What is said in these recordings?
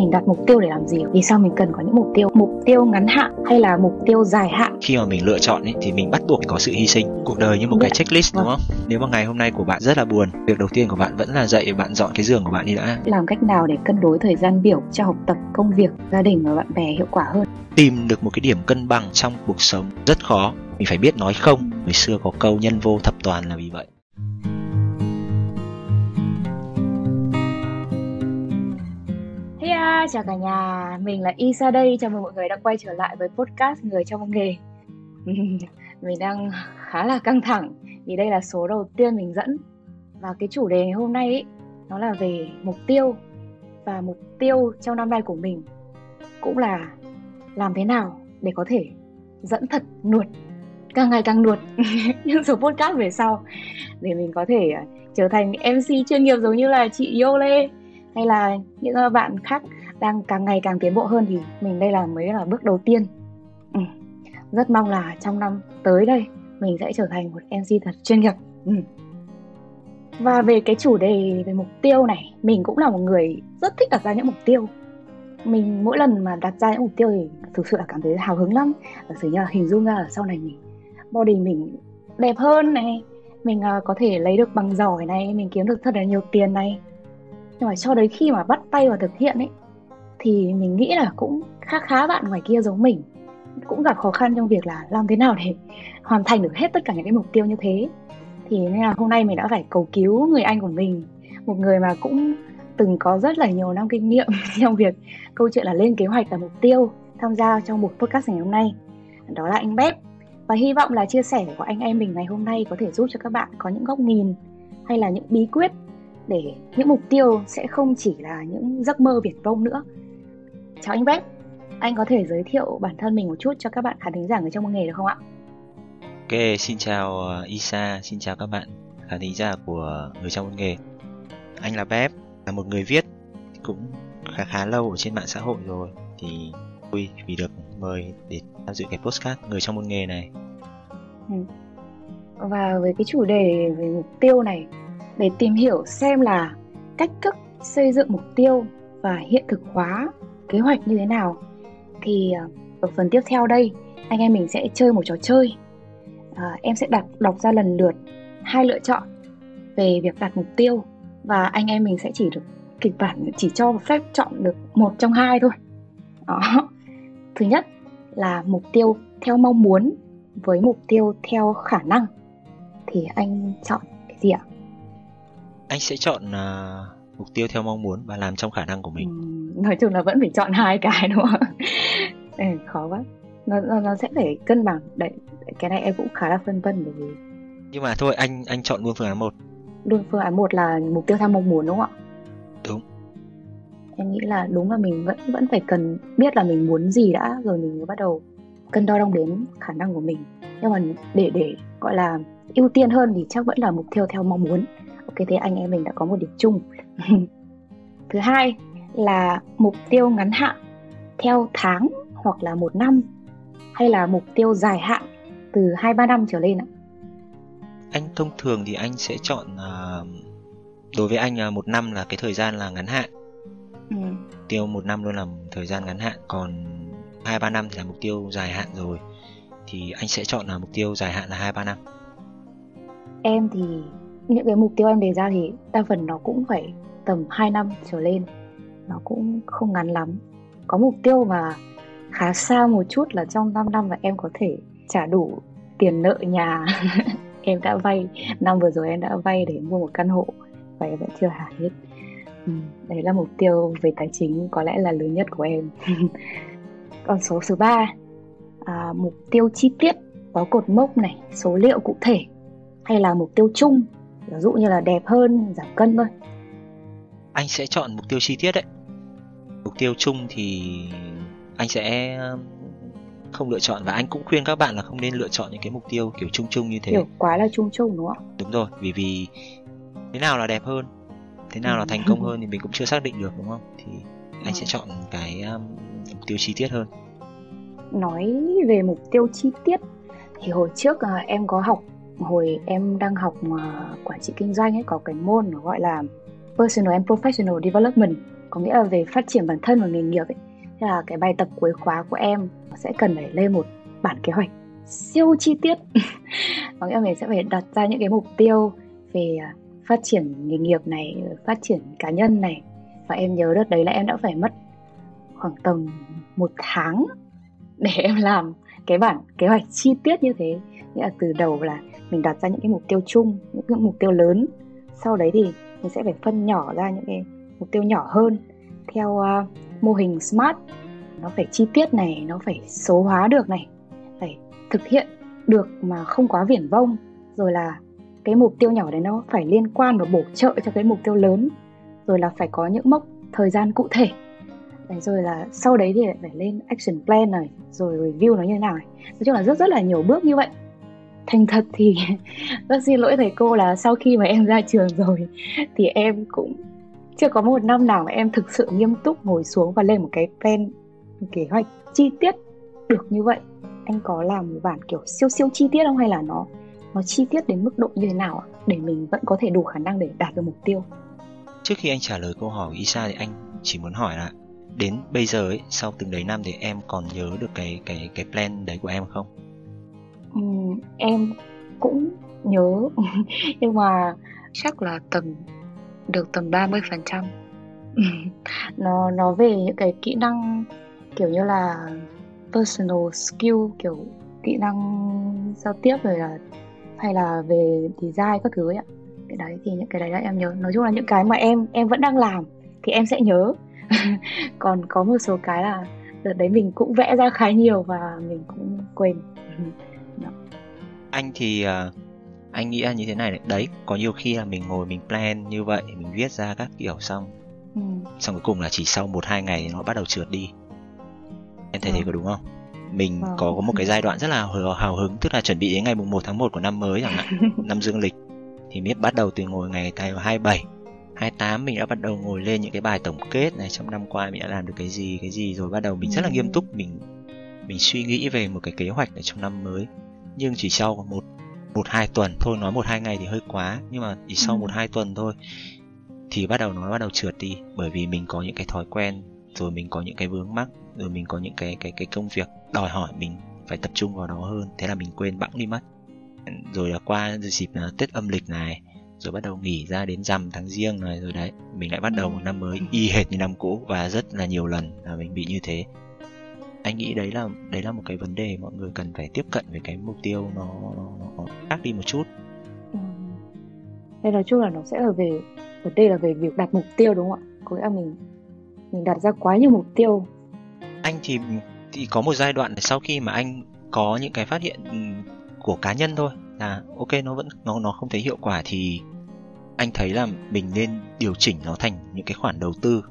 mình đặt mục tiêu để làm gì? Vì sao mình cần có những mục tiêu? Mục tiêu ngắn hạn hay là mục tiêu dài hạn? Khi mà mình lựa chọn ấy, thì mình bắt buộc có sự hy sinh. Cuộc đời như một cái checklist đúng không? Nếu mà ngày hôm nay của bạn rất là buồn việc đầu tiên của bạn vẫn là dậy bạn dọn cái giường của bạn đi đã. Làm cách nào để cân đối thời gian biểu cho học tập công việc gia đình và bạn bè hiệu quả hơn? Tìm được một cái điểm cân bằng trong cuộc sống rất khó. Mình phải biết nói không. Người xưa có câu nhân vô thập toàn là vì vậy chào cả nhà, mình là Isa đây, chào mừng mọi người đã quay trở lại với podcast Người trong nghề. Mình đang khá là căng thẳng vì đây là số đầu tiên mình dẫn. Và cái chủ đề ngày hôm nay ấy, nó là về mục tiêu Và mục tiêu trong năm nay của mình cũng là làm thế nào để có thể dẫn thật nuột càng ngày càng nuột. Những số podcast về sau để mình có thể ờ, trở thành MC chuyên nghiệp giống như là chị Yole hay là những ờ, bạn khác đang càng ngày càng tiến bộ hơn thì mình đây là mới là bước đầu tiên. Ừ. rất mong là trong năm tới đây mình sẽ trở thành một mc thật chuyên nghiệp. Ừ. và về cái chủ đề, về mục tiêu này, mình cũng là một người rất thích đặt ra những mục tiêu. Mình mỗi lần mà đặt ra những mục tiêu thì thực sự là cảm thấy hào hứng lắm. Giả sử như là hình dung ra ở sau này mình, body mình đẹp hơn này, mình ờ, có thể lấy được bằng giỏi này, mình kiếm được thật là nhiều tiền này nhưng mà cho đến khi mà bắt tay vào thực hiện ấy, thì mình nghĩ là cũng khá khá bạn ngoài kia giống mình. Cũng gặp khó khăn trong việc là làm thế nào để hoàn thành được hết tất cả những cái mục tiêu như thế. Thì nên là hôm nay mình đã phải cầu cứu người anh của mình, một người mà cũng từng có rất là nhiều năm kinh nghiệm trong việc câu chuyện là lên kế hoạch và mục tiêu tham gia trong một podcast ngày hôm nay. Đó là anh Bếp và hy vọng là chia sẻ của anh em mình ngày hôm nay có thể giúp cho các bạn có những góc nhìn hay là những bí quyết để những mục tiêu sẽ không chỉ là những giấc mơ viển vông nữa. Chào anh Bếp, anh có thể giới thiệu bản thân mình một chút cho các bạn khán thính giả người trong nghề được không ạ? Ok, xin chào uh, Isa, xin chào các bạn khán thính giả của người trong nghề. Anh là Bếp, là một người viết cũng khá khá lâu ở trên mạng xã hội rồi thì vui vì được mời để tham dự cái postcard người trong môn nghề này. Ừ. Và về cái chủ đề về mục tiêu này để tìm hiểu xem là cách thức xây dựng mục tiêu và hiện thực hóa kế hoạch như thế nào. Thì ờ, ở phần tiếp theo đây anh em mình sẽ chơi một trò chơi. À, em sẽ đặt đọc ra lần lượt hai lựa chọn về việc đặt mục tiêu và anh em mình sẽ chỉ được kịch bản chỉ cho phép chọn được một trong hai thôi. Đó. Thứ nhất là mục tiêu theo mong muốn với mục tiêu theo khả năng. Thì anh chọn cái gì ạ? Anh sẽ chọn uh, mục tiêu theo mong muốn và làm trong khả năng của mình. Ừ, nói chung là vẫn phải chọn hai cái đúng không? Ừ, khó quá. Nó, nó nó sẽ phải cân bằng. Đấy cái này em cũng khá là phân vân bởi vì nhưng mà thôi anh anh chọn luôn phương án một. Luôn phương án một là mục tiêu theo mong muốn đúng không ạ? Đúng. Em nghĩ là đúng là mình vẫn vẫn phải cần biết là mình muốn gì đã rồi mình mới bắt đầu cân đo đong đếm khả năng của mình. Nhưng mà để để gọi là ưu tiên hơn thì chắc vẫn là mục tiêu theo mong muốn ok thế anh em mình đã có một điểm chung. Thứ hai là mục tiêu ngắn hạn theo tháng hoặc là một năm hay là mục tiêu dài hạn từ hai ba năm trở lên ạ? Anh thông thường thì anh sẽ chọn uh, đối với anh uh, một năm là cái thời gian là ngắn hạn. Ừ. tiêu một năm luôn là thời gian ngắn hạn còn hai ba năm thì là mục tiêu dài hạn rồi. Thì anh sẽ chọn là mục tiêu dài hạn là hai ba năm. Em thì những cái mục tiêu em đề ra thì đa phần nó cũng phải tầm 2 năm trở lên. Nó cũng không ngắn lắm. Có mục tiêu mà khá xa một chút là trong 5 năm và em có thể trả đủ tiền nợ nhà. Em đã vay năm vừa rồi em đã vay để mua một căn hộ và em vẫn chưa trả hết. Ừ, đấy là mục tiêu về tài chính có lẽ là lớn nhất của em. Còn số thứ ba à, mục tiêu chi tiết có cột mốc này số liệu cụ thể hay là mục tiêu chung? Ví dụ như là đẹp hơn giảm cân thôi. Anh sẽ chọn mục tiêu chi tiết đấy. Mục tiêu chung thì anh sẽ um, không lựa chọn và anh cũng khuyên các bạn là không nên lựa chọn những cái mục tiêu kiểu chung chung như thế. Kiểu quá là chung chung đúng không? Đúng rồi vì vì thế nào là đẹp hơn thế nào là thành công hơn thì mình cũng chưa xác định được đúng không? Thì anh sẽ chọn cái um, mục tiêu chi tiết hơn. Nói về mục tiêu chi tiết thì hồi trước uh, em có học hồi em đang học à, quản trị kinh doanh ấy, có cái môn nó gọi là personal and professional development, có nghĩa là về phát triển bản thân và nghề nghiệp ấy. Thế là cái bài tập cuối khóa của em sẽ cần phải lên một bản kế hoạch siêu chi tiết. Có nghĩa là mình sẽ phải đặt ra những cái mục tiêu về à, phát triển nghề nghiệp này, phát triển cá nhân này. Và em nhớ đợt đấy là em đã phải mất khoảng tầm một tháng để em làm cái bản kế hoạch chi tiết như thế. Nghĩa là từ đầu là mình đặt ra những cái mục tiêu chung những cái mục tiêu lớn. Sau đấy thì mình sẽ phải phân nhỏ ra những cái mục tiêu nhỏ hơn theo uh, mô hình smart. Nó phải chi tiết này nó phải số hóa được này phải thực hiện được mà không quá viển vông. Rồi là cái mục tiêu nhỏ đấy nó phải liên quan và bổ trợ cho cái mục tiêu lớn. Rồi là phải có những mốc thời gian cụ thể. Đấy, rồi là sau đấy thì phải lên action plan này rồi review nó như thế nào này. Nói chung là rất rất là nhiều bước như vậy thành thật thì rất xin lỗi thầy cô là sau khi mà em ra trường rồi thì em cũng chưa có một năm nào mà em thực sự nghiêm túc ngồi xuống và lên một cái plan một kế hoạch chi tiết được như vậy. Anh có làm một bản kiểu siêu siêu chi tiết không hay là nó nó chi tiết đến mức độ như thế nào để mình vẫn có thể đủ khả năng để đạt được mục tiêu. Trước khi anh trả lời câu hỏi Isa thì anh chỉ muốn hỏi là đến bây giờ ấy, sau từng đấy năm thì em còn nhớ được cái cái cái plan đấy của em không? Ừ, em cũng nhớ. Nhưng mà chắc là tầm được tầm 30 phần trăm. Nó nó về những cái kỹ năng kiểu như là personal skill kiểu kỹ năng giao tiếp rồi là hay là về design các thứ ấy ạ. Cái đấy thì những cái đấy là em nhớ. Nói chung là những cái mà em em vẫn đang làm thì em sẽ nhớ. Còn có một số cái là đợt đấy mình cũng vẽ ra khá nhiều và mình cũng quên anh thì uh, anh nghĩ là như thế này đấy. đấy có nhiều khi là mình ngồi mình plan như vậy mình viết ra các kiểu xong ừ. xong cuối cùng là chỉ sau một hai ngày nó bắt đầu trượt đi em thấy ừ. thế có đúng không mình ừ. có có một cái giai đoạn rất là hào hứng tức là chuẩn bị đến ngày mùng 1 tháng 1 của năm mới chẳng hạn năm dương lịch thì biết bắt đầu từ ngồi ngày ngày 27 28 mình đã bắt đầu ngồi lên những cái bài tổng kết này trong năm qua mình đã làm được cái gì cái gì rồi bắt đầu mình rất là nghiêm túc mình mình suy nghĩ về một cái kế hoạch ở trong năm mới nhưng chỉ sau một một hai tuần thôi nói một hai ngày thì hơi quá nhưng mà chỉ sau một hai tuần thôi thì bắt đầu nó bắt đầu trượt đi bởi vì mình có những cái thói quen rồi mình có những cái vướng mắc rồi mình có những cái cái cái công việc đòi hỏi mình phải tập trung vào đó hơn thế là mình quên bẵng đi mất. Rồi là qua dịp là tết âm lịch này rồi bắt đầu nghỉ ra đến rằm tháng riêng này rồi đấy mình lại bắt đầu một năm mới y hệt như năm cũ và rất là nhiều lần là mình bị như thế anh nghĩ đấy là đấy là một cái vấn đề mọi người cần phải tiếp cận với cái mục tiêu nó, nó, nó khác đi một chút. Ừ. nên nói chung là nó sẽ là về vấn đề là về việc đặt mục tiêu đúng không ạ? Có nghĩa là mình mình đặt ra quá nhiều mục tiêu. Anh thì thì có một giai đoạn sau khi mà anh có những cái phát hiện của cá nhân thôi là ok nó vẫn nó nó không thấy hiệu quả thì anh thấy là mình nên điều chỉnh nó thành những cái khoản đầu tư.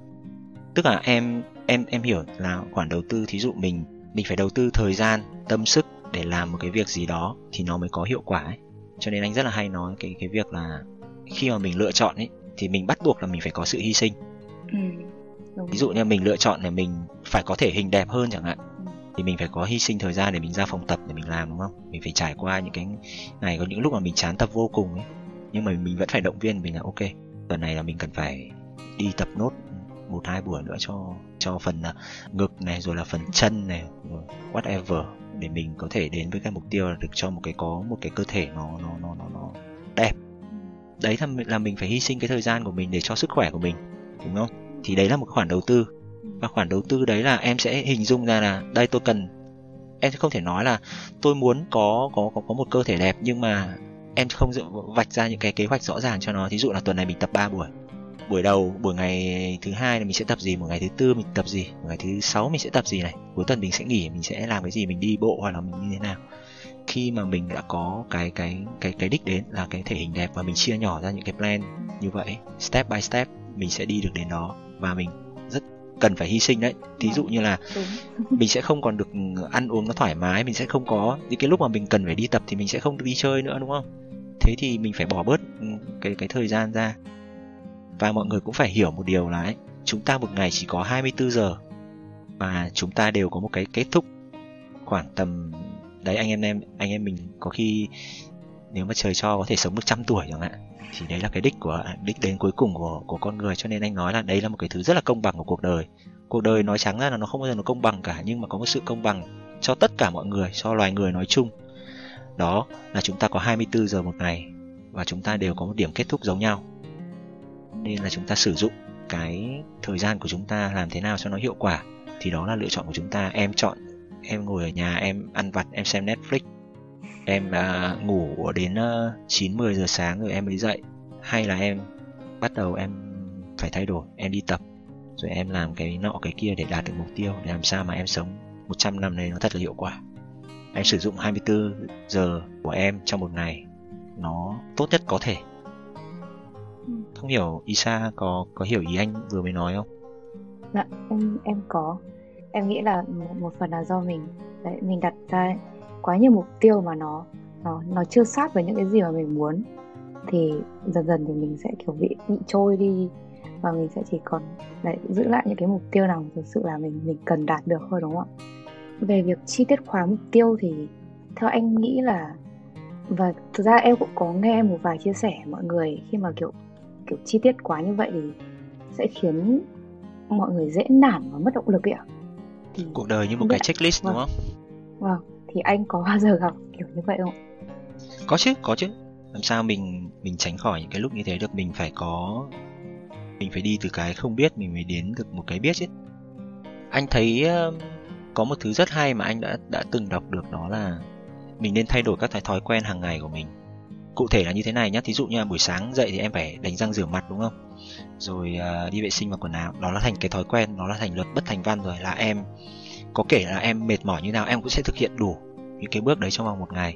Tức là em em em hiểu là khoản đầu tư thí dụ mình mình phải đầu tư thời gian tâm sức để làm một cái việc gì đó thì nó mới có hiệu quả ấy. Cho nên anh rất là hay nói cái cái việc là khi mà mình lựa chọn ấy thì mình bắt buộc là mình phải có sự hy sinh. Ừ, ví dụ như mình lựa chọn là mình phải có thể hình đẹp hơn chẳng hạn ừ. thì mình phải có hy sinh thời gian để mình ra phòng tập để mình làm đúng không? Mình phải trải qua những cái ngày có những lúc mà mình chán tập vô cùng ấy. Nhưng mà mình vẫn phải động viên mình là ok tuần này là mình cần phải đi tập nốt một hai buổi nữa cho cho phần à, ngực này rồi là phần chân này whatever để mình có thể đến với cái mục tiêu là được cho một cái có một cái cơ thể nó nó nó nó, nó đẹp. Đấy là, là mình phải hy sinh cái thời gian của mình để cho sức khỏe của mình đúng không? Thì đấy là một khoản đầu tư. Và khoản đầu tư đấy là em sẽ hình dung ra là đây tôi cần em sẽ không thể nói là tôi muốn có có có có một cơ thể đẹp nhưng mà em không dự vạch ra những cái kế hoạch rõ ràng cho nó. Thí dụ là tuần này mình tập 3 buổi buổi đầu buổi ngày thứ hai là mình sẽ tập gì buổi ngày thứ tư mình tập gì buổi ngày thứ sáu mình sẽ tập gì này. Cuối tuần mình sẽ nghỉ mình sẽ làm cái gì mình đi bộ hoặc là mình như thế nào. Khi mà mình đã có cái cái cái cái đích đến là cái thể hình đẹp và mình chia nhỏ ra những cái plan như vậy step by step mình sẽ đi được đến đó. Và mình rất cần phải hy sinh đấy. Thí dụ như là mình sẽ không còn được ăn uống nó thoải mái mình sẽ không có những cái lúc mà mình cần phải đi tập thì mình sẽ không được đi chơi nữa đúng không? Thế thì mình phải bỏ bớt cái cái thời gian ra và mọi người cũng phải hiểu một điều là ấy, chúng ta một ngày chỉ có 24 giờ. Và chúng ta đều có một cái kết thúc khoảng tầm đấy anh em em anh em mình có khi nếu mà trời cho có thể sống được trăm tuổi chẳng hạn thì đấy là cái đích của đích đến cuối cùng của của con người. Cho nên anh nói là đấy là một cái thứ rất là công bằng của cuộc đời. Cuộc đời nói trắng ra là nó không bao giờ nó công bằng cả nhưng mà có một sự công bằng cho tất cả mọi người cho loài người nói chung. Đó là chúng ta có 24 giờ một ngày và chúng ta đều có một điểm kết thúc giống nhau nên là chúng ta sử dụng cái thời gian của chúng ta làm thế nào cho nó hiệu quả. Thì đó là lựa chọn của chúng ta. Em chọn em ngồi ở nhà em ăn vặt em xem netflix. Em uh, ngủ đến uh, mười giờ sáng rồi em mới dậy. Hay là em bắt đầu em phải thay đổi em đi tập. Rồi em làm cái nọ cái kia để đạt được mục tiêu để làm sao mà em sống 100 năm này nó thật là hiệu quả. Em sử dụng 24 giờ của em trong một ngày. Nó tốt nhất có thể không hiểu Isa có có hiểu ý anh vừa mới nói không? Dạ, em em có. Em nghĩ là một, một phần là do mình. Đấy, mình đặt ra quá nhiều mục tiêu mà nó nó nó chưa sát với những cái gì mà mình muốn. Thì dần dần thì mình sẽ kiểu bị bị trôi đi. Và mình sẽ chỉ còn đấy, giữ lại những cái mục tiêu nào thực sự là mình mình cần đạt được thôi đúng không ạ? Về việc chi tiết hóa mục tiêu thì theo anh nghĩ là và thực ra em cũng có nghe một vài chia sẻ mọi người khi mà kiểu kiểu chi tiết quá như vậy thì sẽ khiến mọi người dễ nản và mất động lực ấy ạ. Thì cuộc đời như một cái checklist đúng vâng. không? Vâng thì anh có bao giờ gặp kiểu như vậy không? Có chứ có chứ. Làm sao mình mình tránh khỏi những cái lúc như thế được? Mình phải có mình phải đi từ cái không biết mình mới đến được một cái biết chứ. Anh thấy um, có một thứ rất hay mà anh đã đã từng đọc được đó là mình nên thay đổi các thói thói quen hàng ngày của mình cụ thể là như thế này nhé thí dụ như là buổi sáng dậy thì em phải đánh răng rửa mặt đúng không? Rồi uh, đi vệ sinh và quần áo. Đó là thành cái thói quen nó là thành luật bất thành văn rồi. Là em có kể là em mệt mỏi như nào em cũng sẽ thực hiện đủ những cái bước đấy trong vòng một ngày.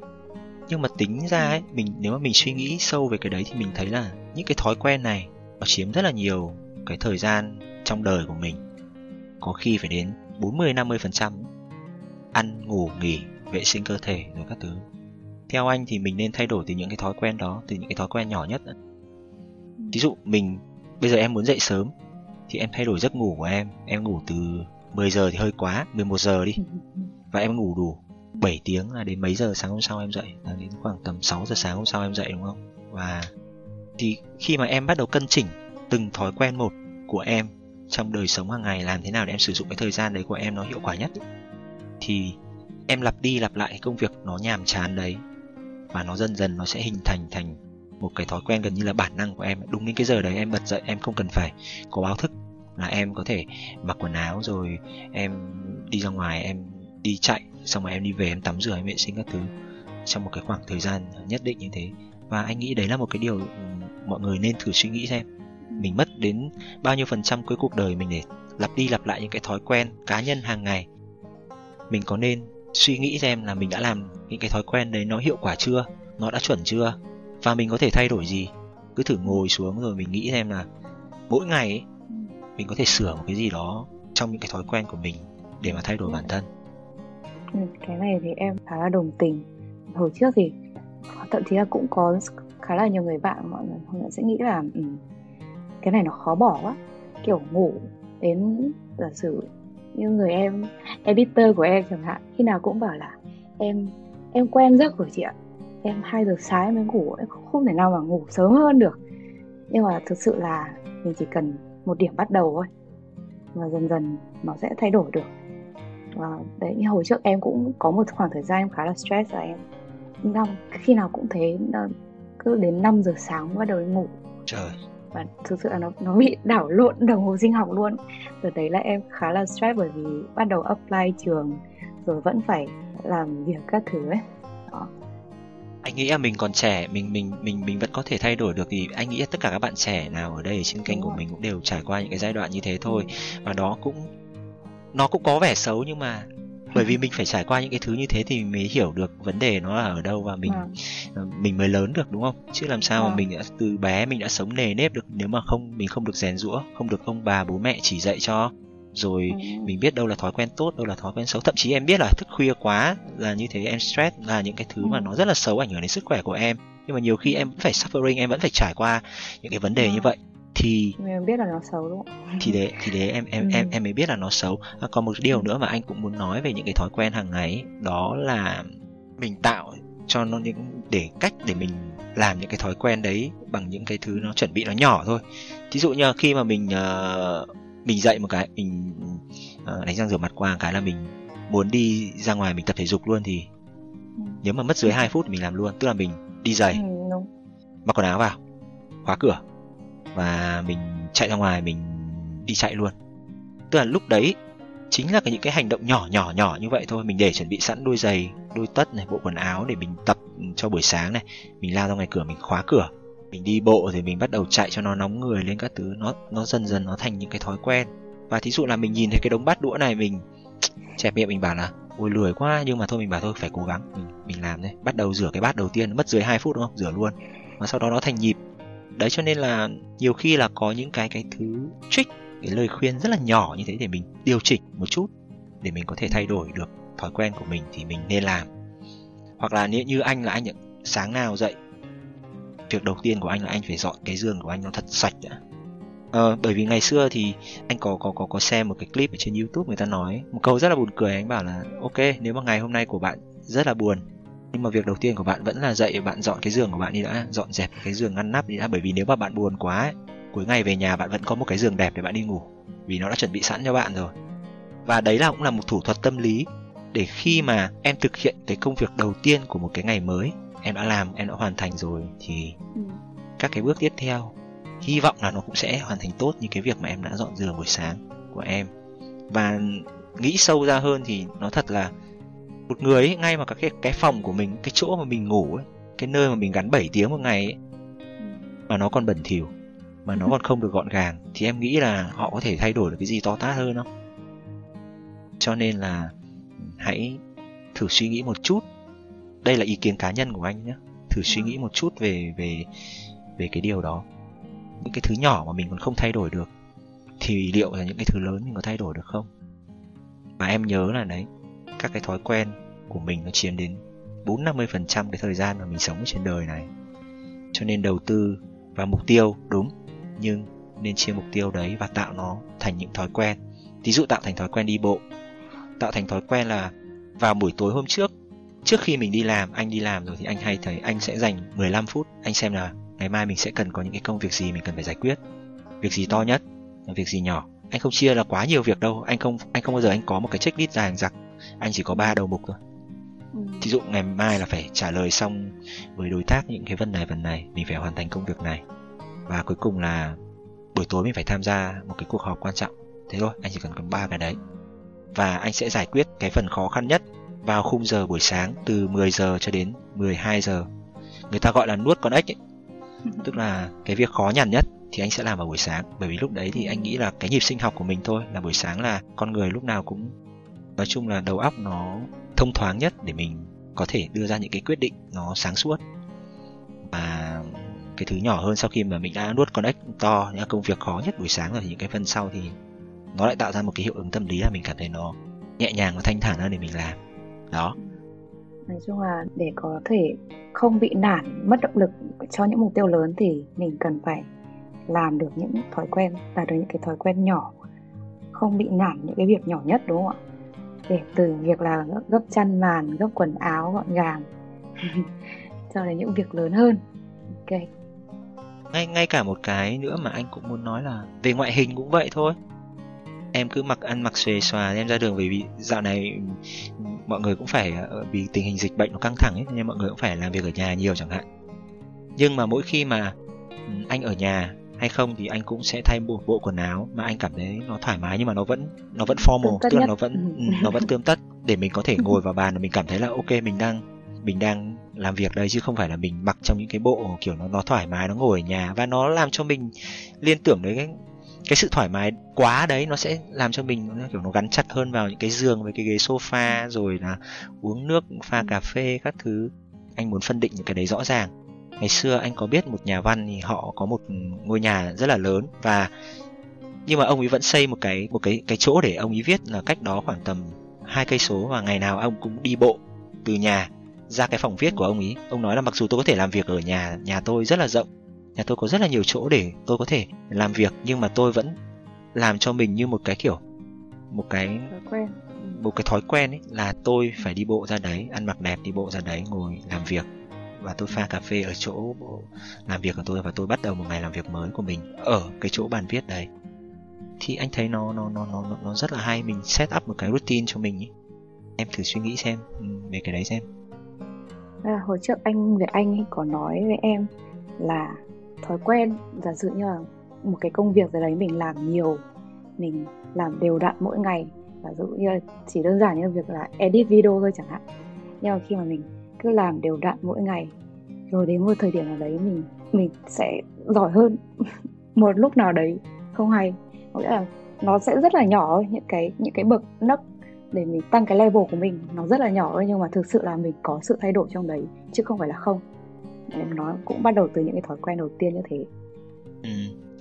Nhưng mà tính ra ấy mình nếu mà mình suy nghĩ sâu về cái đấy thì mình thấy là những cái thói quen này nó chiếm rất là nhiều cái thời gian trong đời của mình. Có khi phải đến 40 50 phần trăm ăn ngủ nghỉ vệ sinh cơ thể rồi các thứ theo anh thì mình nên thay đổi từ những cái thói quen đó từ những cái thói quen nhỏ nhất ví dụ mình bây giờ em muốn dậy sớm thì em thay đổi giấc ngủ của em. Em ngủ từ 10 giờ thì hơi quá 11 giờ đi. Và em ngủ đủ 7 tiếng là đến mấy giờ sáng hôm sau em dậy? Là đến khoảng tầm 6 giờ sáng hôm sau em dậy đúng không? Và thì khi mà em bắt đầu cân chỉnh từng thói quen một của em trong đời sống hàng ngày làm thế nào để em sử dụng cái thời gian đấy của em nó hiệu quả nhất thì em lặp đi lặp lại cái công việc nó nhàm chán đấy và nó dần dần nó sẽ hình thành thành một cái thói quen gần như là bản năng của em đúng đến cái giờ đấy em bật dậy, em không cần phải có báo thức là em có thể mặc quần áo rồi em đi ra ngoài, em đi chạy, xong rồi em đi về em tắm rửa, em vệ sinh các thứ trong một cái khoảng thời gian nhất định như thế. Và anh nghĩ đấy là một cái điều ừ, mọi người nên thử suy nghĩ xem, mình mất đến bao nhiêu phần trăm cuối cuộc đời mình để lặp đi lặp lại những cái thói quen cá nhân hàng ngày. Mình có nên suy nghĩ xem là mình đã làm những cái thói quen đấy nó hiệu quả chưa nó đã chuẩn chưa và mình có thể thay đổi gì. Cứ thử ngồi xuống rồi mình nghĩ xem là mỗi ngày ấy, mình có thể sửa một cái gì đó trong những cái thói quen của mình để mà thay đổi bản thân. Ừ, cái này thì em khá là đồng tình. Hồi trước thì thậm chí là cũng có khá là nhiều người bạn mọi người họ sẽ nghĩ là ừ, cái này nó khó bỏ quá. Kiểu ngủ đến giả sử như người em, editor của em chẳng hạn, khi nào cũng bảo là, em em quen giấc rồi chị ạ. Em 2 giờ sáng em mới ngủ, em không thể nào mà ngủ sớm hơn được. Nhưng mà thực sự là mình chỉ cần một điểm bắt đầu thôi, và dần dần nó sẽ thay đổi được. Và đấy, như hồi trước em cũng có một khoảng thời gian em khá là stress là em năm khi nào cũng thế cứ đến 5 giờ sáng mới bắt đầu em ngủ. Trời và thực sự là nó nó bị đảo lộn đồng hồ sinh học luôn. Rồi đấy là em khá là stress bởi vì bắt đầu apply trường rồi vẫn phải làm việc các thứ ấy. Đó. Anh nghĩ là mình còn trẻ mình mình mình mình vẫn có thể thay đổi được thì anh nghĩ là tất cả các bạn trẻ nào ở đây trên kênh Đúng của rồi. mình cũng đều trải qua những cái giai đoạn như thế thôi. Và đó cũng nó cũng có vẻ xấu nhưng mà bởi vì mình phải trải qua những cái thứ như thế thì mình mới hiểu được vấn đề nó là ở đâu và mình Vâng. mình mới lớn được đúng không chứ làm sao mà Vâng. mình đã từ bé mình đã sống nề nếp được nếu mà không mình không được rèn rũa không được ông bà bố mẹ chỉ dạy cho rồi Ừ. mình biết đâu là thói quen tốt đâu là thói quen xấu thậm chí em biết là thức khuya quá là như thế em stress là những cái thứ mà Ừ. nó rất là xấu ảnh hưởng đến sức khỏe của em nhưng mà nhiều khi em vẫn phải suffering em vẫn phải trải qua những cái vấn đề như Ừ. vậy thì mình biết là nó xấu đúng không? thì đấy thì đấy em em Ừ. em em mới biết là nó xấu. À, còn một điều nữa mà anh cũng muốn nói về những cái thói quen hàng ngày ấy, đó là mình tạo cho nó những để cách để mình làm những cái thói quen đấy bằng những cái thứ nó chuẩn bị nó nhỏ thôi. Ví dụ như khi mà mình uh, mình dậy một cái mình uh, đánh răng rửa mặt qua cái là mình muốn đi ra ngoài mình tập thể dục luôn thì ừ. nếu mà mất dưới 2 phút thì mình làm luôn tức là mình đi giày ừ, mặc quần áo vào khóa cửa và mình chạy ra ngoài, mình đi chạy luôn. Tức là lúc đấy, chính là cái những cái hành động nhỏ nhỏ nhỏ như vậy thôi. Mình để chuẩn bị sẵn đôi giày, đôi tất này, bộ quần áo để mình tập cho buổi sáng này. Mình lao ra ngoài cửa, mình khóa cửa. Mình đi bộ thì mình bắt đầu chạy cho nó nóng người lên các thứ. Nó nó dần dần nó thành những cái thói quen. Và thí dụ là mình nhìn thấy cái đống bát đũa này, mình chẹp miệng mình bảo là, ôi, lười quá. Nhưng mà thôi, mình bảo thôi, phải cố gắng. Mình mình làm đấy bắt đầu rửa cái bát đầu tiên mất dưới 2 phút, đúng không? Rửa luôn. Và sau đó nó thành nhịp đấy cho nên là nhiều khi là có những cái cái thứ trick cái lời khuyên rất là nhỏ như thế để mình điều chỉnh một chút để mình có thể thay đổi được thói quen của mình thì mình nên làm. Hoặc là nếu như anh là anh sáng nào dậy việc đầu tiên của anh là anh phải dọn cái giường của anh nó thật sạch đã. Ờ, bởi vì ngày xưa thì anh có có có có xem một cái clip ở trên youtube người ta nói một câu rất là buồn cười anh bảo là ok nếu mà ngày hôm nay của bạn rất là buồn nhưng mà việc đầu tiên của bạn vẫn là dậy bạn dọn cái giường của bạn đi đã dọn dẹp cái giường ngăn nắp đi đã. Bởi vì nếu mà bạn buồn quá ấy, cuối ngày về nhà bạn vẫn có một cái giường đẹp để bạn đi ngủ. Vì nó đã chuẩn bị sẵn cho bạn rồi. Và đấy là cũng là một thủ thuật tâm lý để khi mà em thực hiện cái công việc đầu tiên của một cái ngày mới em đã làm em đã hoàn thành rồi thì ừ. các cái bước tiếp theo hy vọng là nó cũng sẽ hoàn thành tốt như cái việc mà em đã dọn giường buổi sáng của em. Và nghĩ sâu ra hơn thì nó thật là một người ấy, ngay mà cái cái phòng của mình cái chỗ mà mình ngủ ấy cái nơi mà mình gắn 7 tiếng một ngày ấy ừ. mà nó còn bẩn thỉu mà nó còn không được gọn gàng thì em nghĩ là họ có thể thay đổi được cái gì to tát hơn không? Cho nên là hãy thử suy nghĩ một chút. Đây là ý kiến cá nhân của anh nhé. Thử suy nghĩ một chút về về về cái điều đó. Những cái thứ nhỏ mà mình còn không thay đổi được thì liệu là những cái thứ lớn mình có thay đổi được không? Và em nhớ là đấy các cái thói quen của mình nó chiếm đến 4 50% cái thời gian mà mình sống trên đời này. Cho nên đầu tư và mục tiêu đúng, nhưng nên chia mục tiêu đấy và tạo nó thành những thói quen. Ví dụ tạo thành thói quen đi bộ. Tạo thành thói quen là vào buổi tối hôm trước, trước khi mình đi làm, anh đi làm rồi thì anh hay thấy anh sẽ dành 15 phút anh xem là ngày mai mình sẽ cần có những cái công việc gì mình cần phải giải quyết. Việc gì to nhất, việc gì nhỏ. Anh không chia là quá nhiều việc đâu, anh không anh không bao giờ anh có một cái checklist dài dằng dặc anh chỉ có ba đầu mục thôi. Ừ. thí dụ ngày mai là phải trả lời xong với đối tác những cái vấn này vấn này mình phải hoàn thành công việc này. Và cuối cùng là buổi tối mình phải tham gia một cái cuộc họp quan trọng. Thế thôi anh chỉ cần cầm ba cái đấy. Và anh sẽ giải quyết cái phần khó khăn nhất vào khung giờ buổi sáng từ 10 giờ cho đến 12 giờ. Người ta gọi là nuốt con ếch ấy. tức là cái việc khó nhằn nhất thì anh sẽ làm vào buổi sáng. Bởi vì lúc đấy thì anh nghĩ là cái nhịp sinh học của mình thôi là buổi sáng là con người lúc nào cũng nói chung là đầu óc nó thông thoáng nhất để mình có thể đưa ra những cái quyết định nó sáng suốt. Và cái thứ nhỏ hơn sau khi mà mình đã nuốt con ếch to, những công việc khó nhất buổi sáng rồi thì những cái phần sau thì nó lại tạo ra một cái hiệu ứng tâm lý là mình cảm thấy nó nhẹ nhàng và thanh thản hơn để mình làm. Đó. Nói chung là để có thể không bị nản, mất động lực cho những mục tiêu lớn thì mình cần phải làm được những thói quen, đạt được những cái thói quen nhỏ. Không bị nản những cái việc nhỏ nhất, đúng không ạ? Để từ việc là gấp chăn màn, gấp quần áo, gọn gàng. Cho đến những việc lớn hơn. Ok. Ngay ngay cả một cái nữa mà anh cũng muốn nói là về ngoại hình cũng vậy thôi. Em cứ mặc, ăn mặc xuề xòa em ra đường, bởi vì dạo này mọi người cũng phải ờ, vì tình hình dịch bệnh nó căng thẳng ấy, nên mọi người cũng phải làm việc ở nhà nhiều chẳng hạn. Nhưng mà mỗi khi mà ừ, anh ở nhà hay không thì anh cũng sẽ thay một bộ quần áo mà anh cảm thấy nó thoải mái nhưng mà nó vẫn nó vẫn formal tức là nó vẫn ừ. Ừ, nó vẫn tươm tất để mình có thể ngồi vào bàn và mình cảm thấy là ok mình đang mình đang làm việc đây chứ không phải là mình mặc trong những cái bộ kiểu nó nó thoải mái nó ngồi ở nhà và nó làm cho mình liên tưởng đến cái cái sự thoải mái quá đấy nó sẽ làm cho mình nó kiểu nó gắn chặt hơn vào những cái giường với cái ghế sofa rồi là uống nước pha cà phê các thứ. Anh muốn phân định những cái đấy rõ ràng ngày xưa anh có biết một nhà văn thì họ có một ngôi nhà rất là lớn và nhưng mà ông ấy vẫn xây một cái một cái cái chỗ để ông ấy viết là cách đó khoảng tầm hai cây số và ngày nào ông cũng đi bộ từ nhà ra cái phòng viết của ông ấy. Ông nói là mặc dù tôi có thể làm việc ở nhà nhà tôi rất là rộng nhà tôi có rất là nhiều chỗ để tôi có thể làm việc nhưng mà tôi vẫn làm cho mình như một cái kiểu một cái một cái thói quen ấy là tôi phải đi bộ ra đấy ăn mặc đẹp đi bộ ra đấy ngồi làm việc và tôi pha cà phê ở chỗ làm việc của tôi và tôi bắt đầu một ngày làm việc mới của mình ở cái chỗ bàn viết đấy. Thì anh thấy nó nó nó nó nó rất là hay mình set up một cái routine cho mình ý. em thử suy nghĩ xem ừ, về cái đấy xem. À, hồi trước anh về anh ấy có nói với em là thói quen giả sử như là một cái công việc gì đấy mình làm nhiều mình làm đều đặn mỗi ngày. Giả dụ như là chỉ đơn giản như việc là edit video thôi chẳng hạn. Nhưng mà khi mà mình cứ làm đều đặn mỗi ngày. Rồi đến một thời điểm nào đấy mình mình sẽ giỏi hơn một lúc nào đấy. Không hay. Có nghĩa là nó sẽ rất là nhỏ thôi, những cái những cái bậc nấc để mình tăng cái level của mình nó rất là nhỏ thôi, nhưng mà thực sự là mình có sự thay đổi trong đấy, chứ không phải là không. Em nó cũng bắt đầu từ những cái thói quen đầu tiên như thế. Ừ.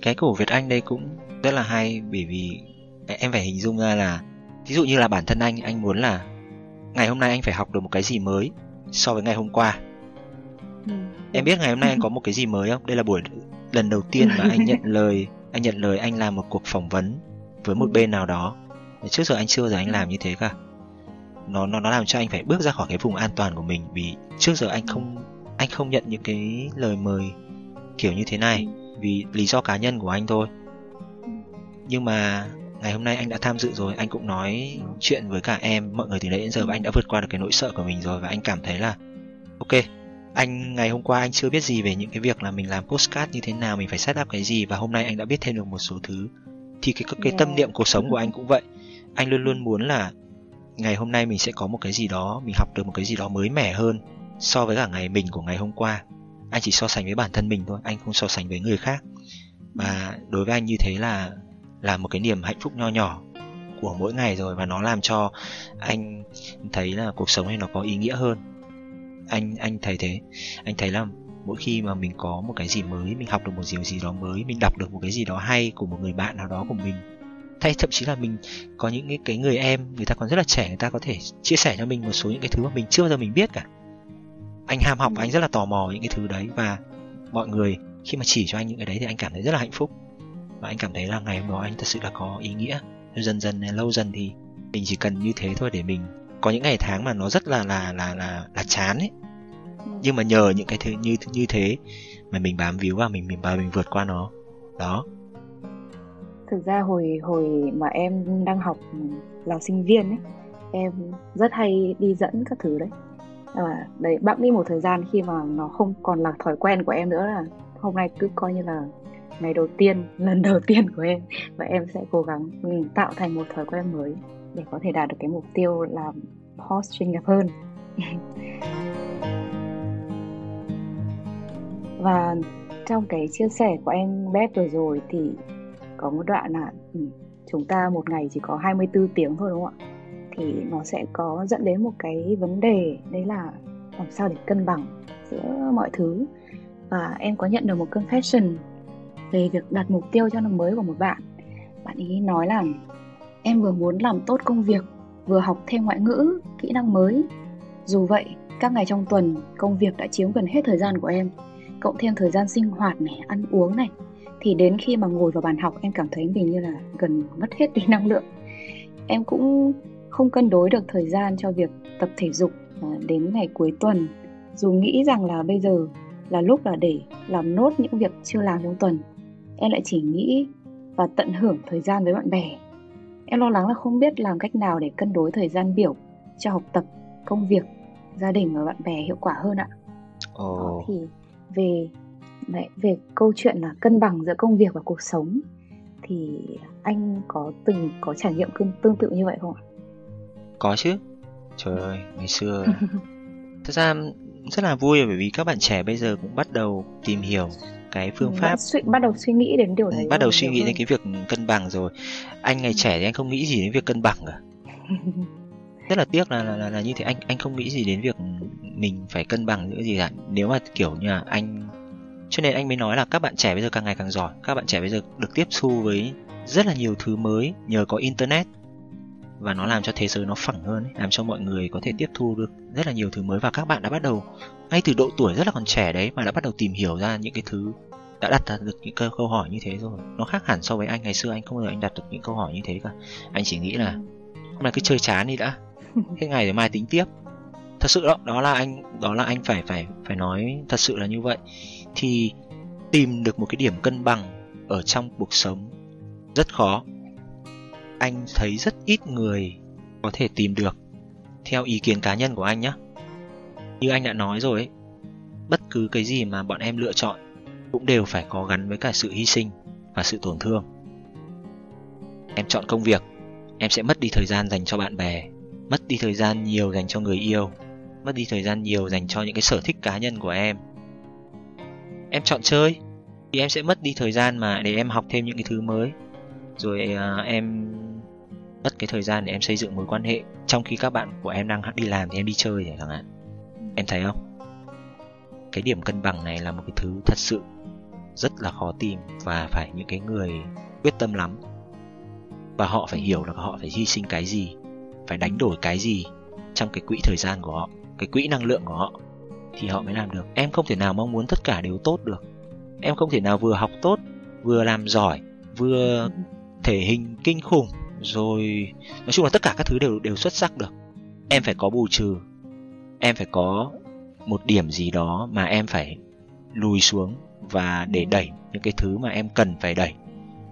cái của Việt Anh đây cũng rất là hay, bởi vì em phải hình dung ra là ví dụ như là bản thân anh anh muốn là ngày hôm nay anh phải học được một cái gì mới so với ngày hôm qua. Ừ. em biết ngày hôm nay anh có một cái gì mới không? Đây là buổi lần đầu tiên mà anh nhận lời anh nhận lời anh làm một cuộc phỏng vấn với một ừ. bên nào đó. Trước giờ anh chưa giờ anh làm như thế cả. Nó nó nó làm cho anh phải bước ra khỏi cái vùng an toàn của mình vì trước giờ anh không anh không nhận những cái lời mời kiểu như thế này ừ. vì lý do cá nhân của anh thôi. Nhưng mà ngày hôm nay anh đã tham dự rồi anh cũng nói chuyện với cả em mọi người từ đấy đến giờ và anh đã vượt qua được cái nỗi sợ của mình rồi và anh cảm thấy là ok anh ngày hôm qua anh chưa biết gì về những cái việc là mình làm postcard như thế nào mình phải set up cái gì và hôm nay anh đã biết thêm được một số thứ. Thì cái cái tâm niệm cuộc sống của anh cũng vậy. Anh luôn luôn muốn là ngày hôm nay mình sẽ có một cái gì đó mình học được một cái gì đó mới mẻ hơn so với cả ngày mình của ngày hôm qua. Anh chỉ so sánh với bản thân mình thôi anh không so sánh với người khác. Và đối với anh như thế là là một cái niềm hạnh phúc nho nhỏ của mỗi ngày rồi và nó làm cho anh thấy là cuộc sống này nó có ý nghĩa hơn. Anh anh thấy thế. Anh thấy là mỗi khi mà mình có một cái gì mới mình học được một điều gì đó mới mình đọc được một cái gì đó hay của một người bạn nào đó của mình hay thậm chí là mình có những cái, cái người em người ta còn rất là trẻ người ta có thể chia sẻ cho mình một số những cái thứ mà mình chưa bao giờ mình biết cả. Anh ham học anh rất là tò mò những cái thứ đấy và mọi người khi mà chỉ cho anh những cái đấy thì anh cảm thấy rất là hạnh phúc và anh cảm thấy là ngày hôm đó anh thật sự là có ý nghĩa. Dần dần, lâu dần thì mình chỉ cần như thế thôi để mình có những ngày tháng mà nó rất là là là là là chán ấy. Nhưng mà nhờ những cái thứ như như thế mà mình bám víu vào, mình mình và mình vượt qua nó. Đó. Thực ra hồi hồi mà em đang học là sinh viên ấy, em rất hay đi dẫn các thứ đấy. Và đấy bẵng đi một thời gian khi mà nó không còn là thói quen của em nữa là hôm nay cứ coi như là ngày đầu tiên, lần đầu tiên của em. Và em sẽ cố gắng mình tạo thành một thói quen mới để có thể đạt được cái mục tiêu làm post chuyên nghiệp hơn. Và trong cái chia sẻ của em Beth vừa rồi thì có một đoạn là ừ, chúng ta một ngày chỉ có 24 tiếng thôi đúng không ạ? Thì nó sẽ có dẫn đến một cái vấn đề, đấy là làm sao để cân bằng giữa mọi thứ. Và em có nhận được một confession về việc đặt mục tiêu cho năm mới của một bạn. Bạn ấy nói là, em vừa muốn làm tốt công việc, vừa học thêm ngoại ngữ, kỹ năng mới. Dù vậy, các ngày trong tuần, công việc đã chiếm gần hết thời gian của em, cộng thêm thời gian sinh hoạt này, ăn uống này, thì đến khi mà ngồi vào bàn học, em cảm thấy mình như là gần mất hết đi năng lượng. Em cũng không cân đối được thời gian cho việc tập thể dục à, đến ngày cuối tuần, dù nghĩ rằng là bây giờ là lúc là để làm nốt những việc chưa làm trong tuần em lại chỉ nghĩ và tận hưởng thời gian với bạn bè em lo lắng là không biết làm cách nào để cân đối thời gian biểu cho học tập công việc gia đình và bạn bè hiệu quả hơn ạ oh. Đó thì về về câu chuyện là cân bằng giữa công việc và cuộc sống thì anh có từng có trải nghiệm tương tự như vậy không ạ? Có chứ. Trời ơi, ngày xưa thật ra rất là vui bởi vì các bạn trẻ bây giờ cũng bắt đầu tìm hiểu cái phương pháp. suy, bắt đầu suy nghĩ đến điều đấy bắt đầu suy nghĩ đến cái việc cân bằng rồi. Anh ngày trẻ thì anh không nghĩ gì đến việc cân bằng cả. Rất là tiếc là, là là là như thế. Anh anh không nghĩ gì đến việc mình phải cân bằng giữa gì cả. Nếu mà kiểu như là anh cho nên anh mới nói là các bạn trẻ bây giờ càng ngày càng giỏi. Các bạn trẻ bây giờ được tiếp thu với rất là nhiều thứ mới nhờ có internet và nó làm cho thế giới nó phẳng hơn làm cho mọi người có thể tiếp thu được rất là nhiều thứ mới và các bạn đã bắt đầu ngay từ độ tuổi rất là còn trẻ đấy mà đã bắt đầu tìm hiểu ra những cái thứ đã đặt ra được những câu, hỏi như thế rồi. Nó khác hẳn so với anh ngày xưa anh không bao giờ anh đặt được những câu hỏi như thế cả. Anh chỉ nghĩ là hôm nay cứ chơi chán đi đã thế ngày rồi mai tính tiếp. Thật sự đó đó là anh đó là anh phải phải phải nói thật sự là như vậy. Thì tìm được một cái điểm cân bằng ở trong cuộc sống rất khó anh thấy rất ít người có thể tìm được. Theo ý kiến cá nhân của anh nhé như anh đã nói rồi ấy, bất cứ cái gì mà bọn em lựa chọn cũng đều phải có gắn với cả sự hy sinh và sự tổn thương. Em chọn công việc em sẽ mất đi thời gian dành cho bạn bè mất đi thời gian nhiều dành cho người yêu mất đi thời gian nhiều dành cho những cái sở thích cá nhân của em. Em chọn chơi thì em sẽ mất đi thời gian mà để em học thêm những cái thứ mới. Rồi uh, em mất cái thời gian để em xây dựng mối quan hệ. Trong khi các bạn của em đang đi làm thì em đi chơi chẳng hạn. Em thấy không? Cái điểm cân bằng này là một cái thứ thật sự rất là khó tìm và phải những cái người quyết tâm lắm. Và họ phải hiểu là họ phải hy sinh cái gì, phải đánh đổi cái gì trong cái quỹ thời gian của họ, cái quỹ năng lượng của họ thì họ mới làm được. Em không thể nào mong muốn tất cả đều tốt được. Em không thể nào vừa học tốt, vừa làm giỏi, vừa thể hình kinh khủng rồi, nói chung là tất cả các thứ đều đều xuất sắc được. Em phải có bù trừ. Em phải có một điểm gì đó mà em phải lùi xuống và để đẩy những cái thứ mà em cần phải đẩy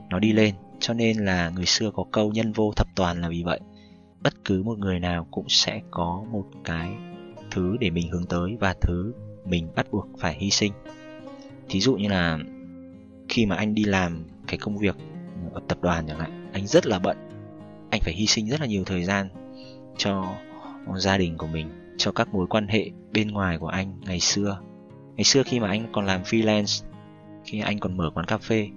nó đi lên. Cho nên là người xưa có câu nhân vô thập toàn là vì vậy. Bất cứ một người nào cũng sẽ có một cái thứ để mình hướng tới và thứ mình bắt buộc phải hy sinh. Thí dụ như là khi mà anh đi làm cái công việc ở tập đoàn chẳng hạn, anh rất là bận anh phải hy sinh rất là nhiều thời gian cho gia đình của mình, cho các mối quan hệ bên ngoài của anh ngày xưa. Ngày xưa khi mà anh còn làm freelance, khi anh còn mở quán cà phê,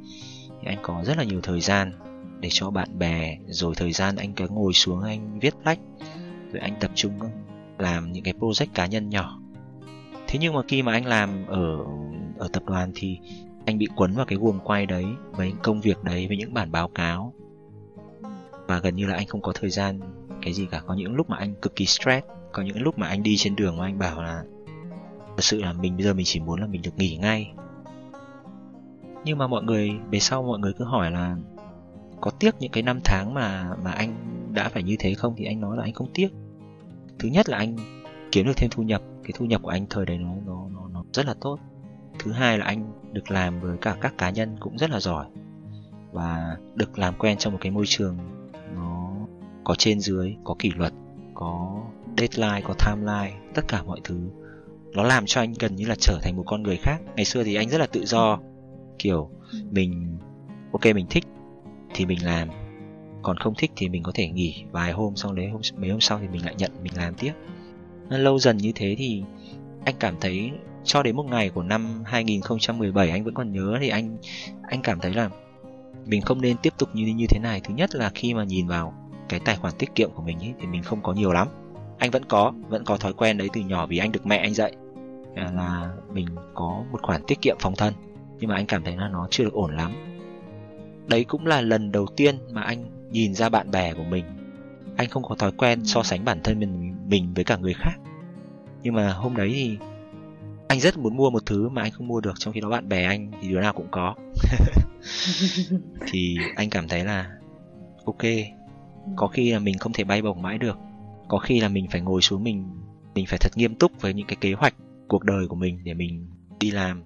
thì anh có rất là nhiều thời gian để cho bạn bè, rồi thời gian anh cứ ngồi xuống, anh viết lách, rồi anh tập trung làm những cái project cá nhân nhỏ. Thế nhưng mà khi mà anh làm ở ở tập đoàn thì anh bị quấn vào cái guồng quay đấy, với những công việc đấy, với những bản báo cáo và gần như là anh không có thời gian cái gì cả. Có những lúc mà anh cực kỳ stress có những lúc mà anh đi trên đường mà anh bảo là thật sự là mình bây giờ mình chỉ muốn là mình được nghỉ ngay. Nhưng mà mọi người về sau mọi người cứ hỏi là có tiếc những cái năm tháng mà mà anh đã phải như thế không? Thì anh nói là anh không tiếc. Thứ nhất là anh kiếm được thêm thu nhập. Cái thu nhập của anh thời đấy nó nó nó, nó rất là tốt. Thứ hai là anh được làm với cả các cá nhân cũng rất là giỏi. Và được làm quen trong một cái môi trường có trên dưới, có kỷ luật, có deadline, có timeline, tất cả mọi thứ. Nó làm cho anh gần như là trở thành một con người khác. Ngày xưa thì anh rất là tự do. Kiểu, mình, ok, mình thích thì mình làm. Còn không thích thì mình có thể nghỉ vài hôm xong đấy, hôm mấy hôm sau thì mình lại nhận, mình làm tiếp. Nên lâu dần như thế thì anh cảm thấy cho đến một ngày của năm 2017 anh vẫn còn nhớ thì anh anh cảm thấy là mình không nên tiếp tục như như thế này. Thứ nhất là khi mà nhìn vào cái tài khoản tiết kiệm của mình ấy, thì mình không có nhiều lắm. Anh vẫn có vẫn có thói quen đấy từ nhỏ vì anh được mẹ anh dạy. Là mình có một khoản tiết kiệm phòng thân nhưng mà anh cảm thấy là nó chưa được ổn lắm. Đấy cũng là lần đầu tiên mà anh nhìn ra bạn bè của mình. Anh không có thói quen so sánh bản thân mình mình với cả người khác. Nhưng mà hôm đấy thì anh rất muốn mua một thứ mà anh không mua được trong khi đó bạn bè anh thì đứa nào cũng có. Thì anh cảm thấy là ok có khi là mình không thể bay bổng mãi được. Có khi là mình phải ngồi xuống mình mình phải thật nghiêm túc với những cái kế hoạch cuộc đời của mình để mình đi làm.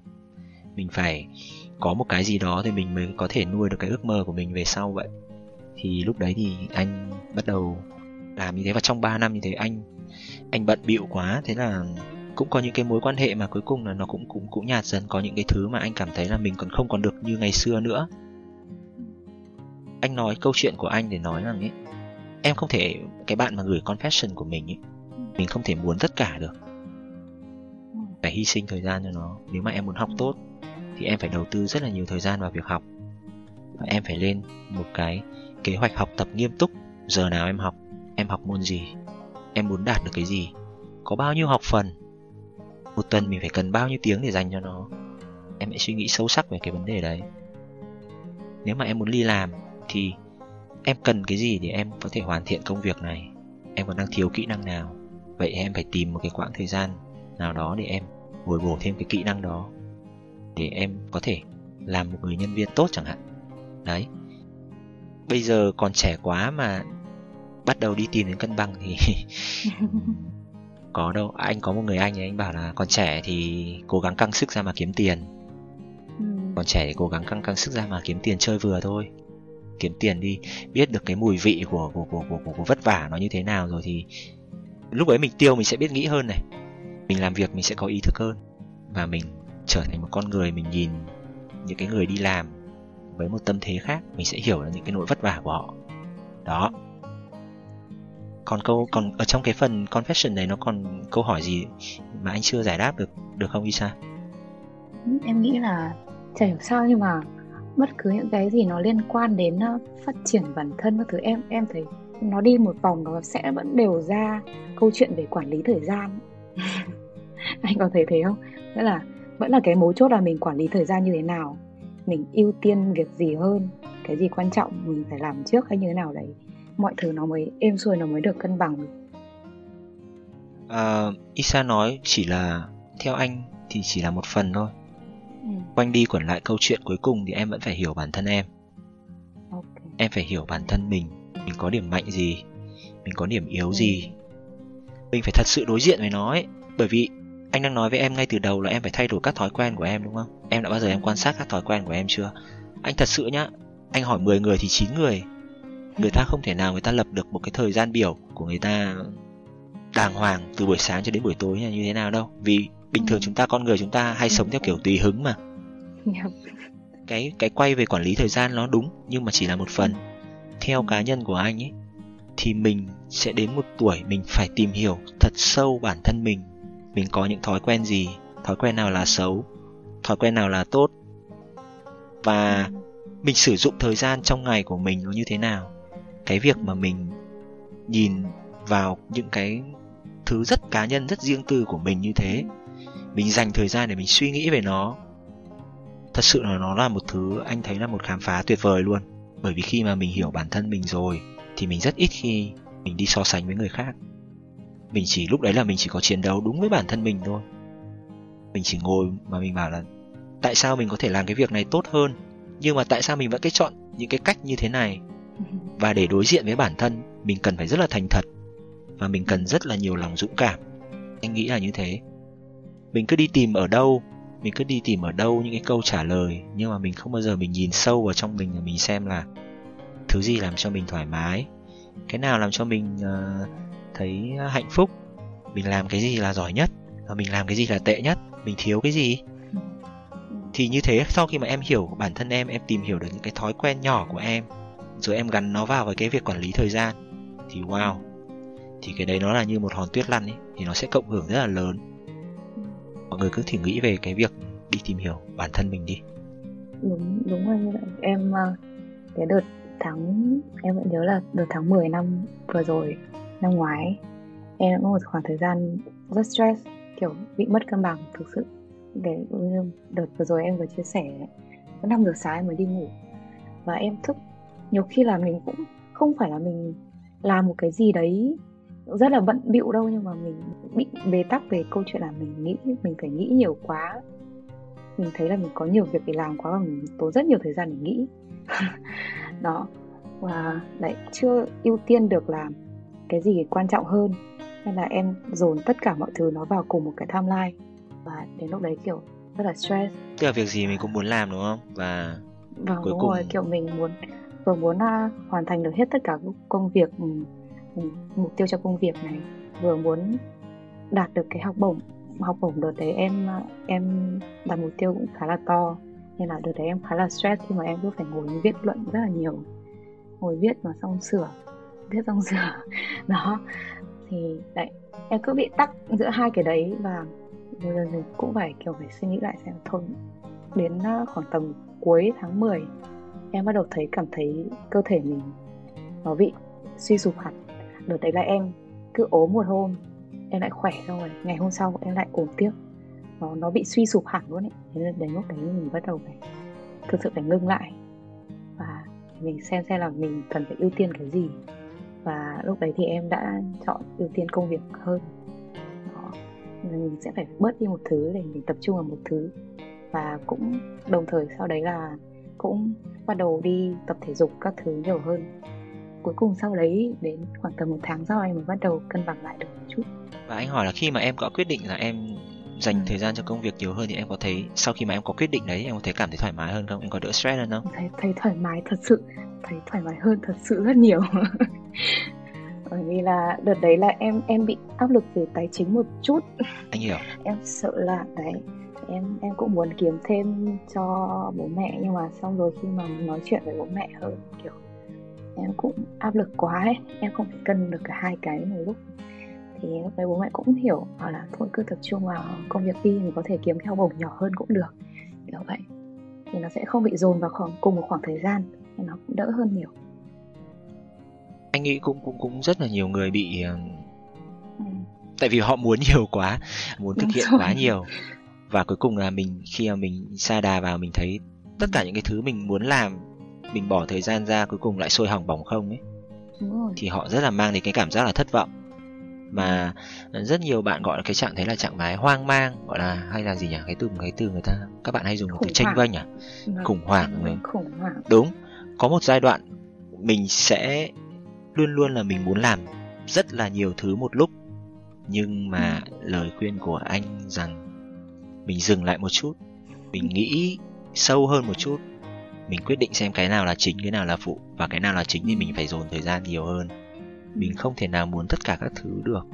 Mình phải có một cái gì đó thì mình mới có thể nuôi được cái ước mơ của mình về sau vậy. Thì lúc đấy thì anh bắt đầu làm như thế và trong 3 năm như thế anh anh bận bịu quá. Thế là cũng có những cái mối quan hệ mà cuối cùng là nó cũng cũng cũng nhạt dần. Có những cái thứ mà anh cảm thấy là mình còn không còn được như ngày xưa nữa anh nói câu chuyện của anh để nói rằng ấy em không thể, cái bạn mà gửi confession của mình ấy mình không thể muốn tất cả được. Phải hy sinh thời gian cho nó. Nếu mà em muốn học tốt, thì em phải đầu tư rất là nhiều thời gian vào việc học. Và em phải lên một cái kế hoạch học tập nghiêm túc. Giờ nào em học em học môn gì, em muốn đạt được cái gì, có bao nhiêu học phần, một tuần mình phải cần bao nhiêu tiếng để dành cho nó. Em hãy suy nghĩ sâu sắc về cái vấn đề đấy. Nếu mà em muốn đi làm thì em cần cái gì để em có thể hoàn thiện công việc này? Em còn đang thiếu kỹ năng nào? Vậy em phải tìm một cái quãng thời gian nào đó để em bồi bổ thêm cái kỹ năng đó để em có thể làm một người nhân viên tốt chẳng hạn. Đấy. Bây giờ còn trẻ quá mà bắt đầu đi tìm đến cân bằng thì có đâu. Anh có một người anh ấy anh bảo là còn trẻ thì cố gắng căng sức ra mà kiếm tiền. Ừ. còn trẻ thì cố gắng căng căng sức ra mà kiếm tiền chơi vừa thôi kiếm tiền đi biết được cái mùi vị của của của của, của, của vất vả nó như thế nào rồi thì lúc ấy mình tiêu mình sẽ biết nghĩ hơn này. Mình làm việc mình sẽ có ý thức hơn và mình trở thành một con người mình nhìn những cái người đi làm với một tâm thế khác mình sẽ hiểu được những cái nỗi vất vả của họ. Đó. Còn câu còn ở trong cái phần confession này nó còn câu hỏi gì mà anh chưa giải đáp được được không Isa? em nghĩ là chả hiểu sao nhưng mà bất cứ những cái gì nó liên quan đến ờ, phát triển bản thân các thứ em em thấy nó đi một vòng nó sẽ vẫn đều ra câu chuyện về quản lý thời gian. Anh có thấy thế không? Nghĩa là vẫn là cái mấu chốt là mình quản lý thời gian như thế nào mình ưu tiên việc gì hơn cái gì quan trọng mình phải làm trước hay như thế nào đấy. Mọi thứ nó mới êm xuôi nó mới được cân bằng. À, Isa nói chỉ là theo anh thì chỉ là một phần thôi ừ. quanh đi quẩn lại câu chuyện cuối cùng thì em vẫn phải hiểu bản thân em. Okay. em phải hiểu bản thân mình. Mình có điểm mạnh gì? Mình có điểm yếu Ừ. gì mình phải thật sự đối diện với nó ấy. Bởi vì anh đang nói với em ngay từ đầu là em phải thay đổi các thói quen của em đúng không? Em đã bao giờ em quan sát các thói quen của em chưa? Anh thật sự nhá anh hỏi 10 người thì 9 người. Người ta không thể nào người ta lập được một cái thời gian biểu của người ta đàng hoàng từ buổi sáng cho đến buổi tối như thế nào đâu. Vì bình thường Ừ. chúng ta con người chúng ta hay Ừ. sống theo kiểu tùy hứng mà. Cái cái quay về quản lý thời gian nó đúng nhưng mà chỉ là một phần. Theo cá nhân của anh ấy thì mình sẽ đến một tuổi mình phải tìm hiểu thật sâu bản thân mình. Mình có những thói quen gì thói quen nào là xấu thói quen nào là tốt? Và mình sử dụng thời gian trong ngày của mình nó như thế nào? Cái việc mà mình nhìn vào những cái thứ rất cá nhân rất riêng tư của mình như thế mình dành thời gian để mình suy nghĩ về nó. Thật sự là nó là một thứ anh thấy là một khám phá tuyệt vời luôn. Bởi vì khi mà mình hiểu bản thân mình rồi thì mình rất ít khi mình đi so sánh với người khác. Mình chỉ lúc đấy là mình chỉ có chiến đấu đúng với bản thân mình thôi. Mình chỉ ngồi mà mình bảo là tại sao mình có thể làm cái việc này tốt hơn? Nhưng mà tại sao mình vẫn cái chọn những cái cách như thế này? Và để đối diện với bản thân mình cần phải rất là thành thật. Và mình cần rất là nhiều lòng dũng cảm. Anh nghĩ là như thế mình cứ đi tìm ở đâu mình cứ đi tìm ở đâu những cái câu trả lời. Nhưng mà mình không bao giờ mình nhìn sâu vào trong mình và mình xem là thứ gì làm cho mình thoải mái. Cái nào làm cho mình uh, thấy hạnh phúc? Mình làm cái gì là giỏi nhất? Và mình làm cái gì là tệ nhất? Mình thiếu cái gì? Thì như thế sau khi mà em hiểu bản thân em em tìm hiểu được những cái thói quen nhỏ của em rồi em gắn nó vào với cái việc quản lý thời gian thì wow. Thì cái đấy nó là như một hòn tuyết lăn ấy thì nó sẽ cộng hưởng rất là lớn mọi người cứ thử nghĩ về cái việc đi tìm hiểu bản thân mình đi. Đúng đúng rồi như vậy. Em ờ, cái đợt tháng, em vẫn nhớ là đợt tháng 10 năm vừa rồi, năm ngoái, em đã có một khoảng thời gian rất stress, kiểu bị mất cân bằng thực sự. Cái đợt vừa rồi em vừa chia sẻ có năm giờ sáng em mới đi ngủ. Và em thức, nhiều khi là mình cũng không phải là mình làm một cái gì đấy rất là bận bịu đâu nhưng mà mình bị bế tắc về câu chuyện là mình nghĩ mình phải nghĩ nhiều quá. Mình thấy là mình có nhiều việc để làm quá và mình tốn rất nhiều thời gian để nghĩ. Đó. Và lại chưa ưu tiên được làm cái gì quan trọng hơn. Nên là em dồn tất cả mọi thứ nó vào cùng một cái timeline. Và đến lúc đấy kiểu rất là stress. Tức là việc gì mình cũng muốn làm đúng không? Và và Cuối đúng cùng- rồi. Kiểu mình muốn vừa muốn uh, hoàn thành được hết tất cả công việc mục tiêu cho công việc này, vừa muốn đạt được cái học bổng học bổng đợt đấy em em đặt mục tiêu cũng khá là to, nên là đợt đấy em khá là stress khi mà em cứ phải ngồi viết luận rất là nhiều. Ngồi viết mà xong sửa, viết xong sửa. Đó, thì đấy em cứ bị tắc giữa hai cái đấy và bây giờ thì cũng phải, kiểu, phải suy nghĩ lại xem, thôi, đến ờ, khoảng tầm cuối tháng 10 em bắt đầu thấy, cảm thấy cơ thể mình nó bị suy sụp hẳn đợt đấy là em cứ ốm một hôm, em lại khỏe xong rồi ngày hôm sau em lại ốm tiếp. Nó nó bị suy sụp hẳn luôn ấy. Thế nên đến lúc đấy mình bắt đầu phải thực sự phải ngưng lại. Và mình xem xem là mình cần phải ưu tiên cái gì. Và lúc đấy thì em đã chọn ưu tiên công việc hơn. Đó. Mình sẽ phải bớt đi một thứ để mình tập trung vào một thứ. Và cũng đồng thời sau đấy là cũng bắt đầu đi tập thể dục các thứ nhiều hơn cuối cùng sau đấy đến khoảng tầm một tháng sau anh mới bắt đầu cân bằng lại được một chút. Và anh hỏi là khi mà em có quyết định là em dành ừ. thời gian cho công việc nhiều hơn thì em có thấy sau khi mà em có quyết định đấy em có thấy cảm thấy thoải mái hơn không? Em có đỡ stress hơn không? Thấy thấy thoải mái thật sự thấy thoải mái hơn thật sự rất nhiều. Bởi vì là đợt đấy là em em bị áp lực về tài chính một chút. Anh hiểu. Em sợ là đấy em em cũng muốn kiếm thêm cho bố mẹ nhưng mà xong rồi khi mà nói chuyện với bố mẹ hơn em cũng áp lực quá ấy. Em không thể cân được cả hai cái một lúc. Thì lúc đấy bố mẹ cũng hiểu bảo là thôi cứ tập trung vào công việc đi mình có thể kiếm theo bổng nhỏ hơn cũng được. Kiểu vậy. Thì nó sẽ không bị dồn vào khoảng cùng một khoảng thời gian thì nó cũng đỡ hơn nhiều. Anh nghĩ cũng cũng cũng rất là nhiều người bị ừ. tại vì họ muốn nhiều quá muốn thực Đúng hiện rồi. quá nhiều. Và cuối cùng là mình khi mà mình sa đà vào mình thấy tất cả những cái thứ mình muốn làm mình bỏ thời gian ra cuối cùng lại sôi hỏng bỏng không ấy thì họ rất là mang đến cái cảm giác là thất vọng. Mà rất nhiều bạn gọi là cái trạng thấy là trạng thái hoang mang gọi là hay là gì nhỉ? Cái từ cái từ người ta các bạn hay dùng từ tranh vênh à? Vâng, khủng hoảng khủng hoảng. Đúng. Có một giai đoạn mình sẽ luôn luôn là mình muốn làm rất là nhiều thứ một lúc nhưng mà ừ. lời khuyên của anh rằng mình dừng lại một chút mình nghĩ sâu hơn một chút mình quyết định xem cái nào là chính, cái nào là phụ và cái nào là chính thì mình phải dồn thời gian nhiều hơn. Mình không thể nào muốn tất cả các thứ được.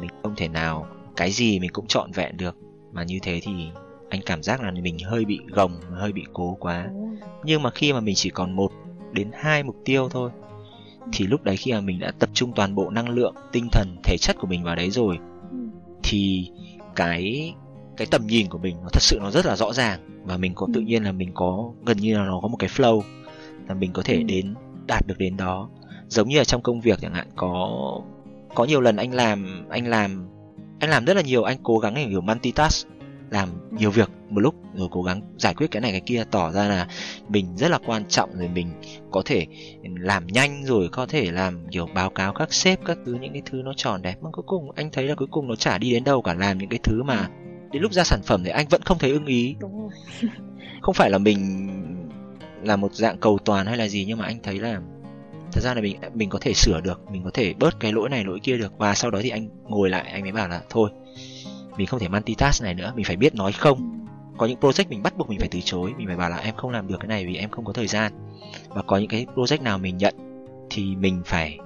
Mình không thể nào, cái gì mình cũng trọn vẹn được. Mà như thế thì anh cảm giác là mình hơi bị gồng, hơi bị cố quá. Nhưng mà khi mà mình chỉ còn một đến hai mục tiêu thôi, thì lúc đấy khi mà mình đã tập trung toàn bộ năng lượng, tinh thần, thể chất của mình vào đấy rồi, thì cái cái tầm nhìn của mình nó thật sự nó rất là rõ ràng và mình có tự nhiên là mình có gần như là nó có một cái flow là mình có thể đến đạt được đến đó. Giống như ở trong công việc chẳng hạn có có nhiều lần anh làm anh làm anh làm rất là nhiều anh cố gắng để kiểu multitask làm nhiều việc một lúc rồi cố gắng giải quyết cái này cái kia tỏ ra là mình rất là quan trọng rồi mình có thể làm nhanh rồi có thể làm kiểu báo cáo các sếp các thứ những cái thứ nó tròn đẹp. Mà cuối cùng anh thấy là cuối cùng nó chả đi đến đâu cả làm những cái thứ mà đến lúc ra sản phẩm thì anh vẫn không thấy ưng ý. Đúng rồi. không phải là mình là một dạng cầu toàn hay là gì nhưng mà anh thấy là thật ra là mình mình có thể sửa được mình có thể bớt cái lỗi này lỗi kia được. Và sau đó thì anh ngồi lại anh mới bảo là thôi mình không thể multitask này nữa mình phải biết nói không. Có những project mình bắt buộc mình phải từ chối mình phải bảo là em không làm được cái này vì em không có thời gian. Và có những cái project nào mình nhận thì mình phải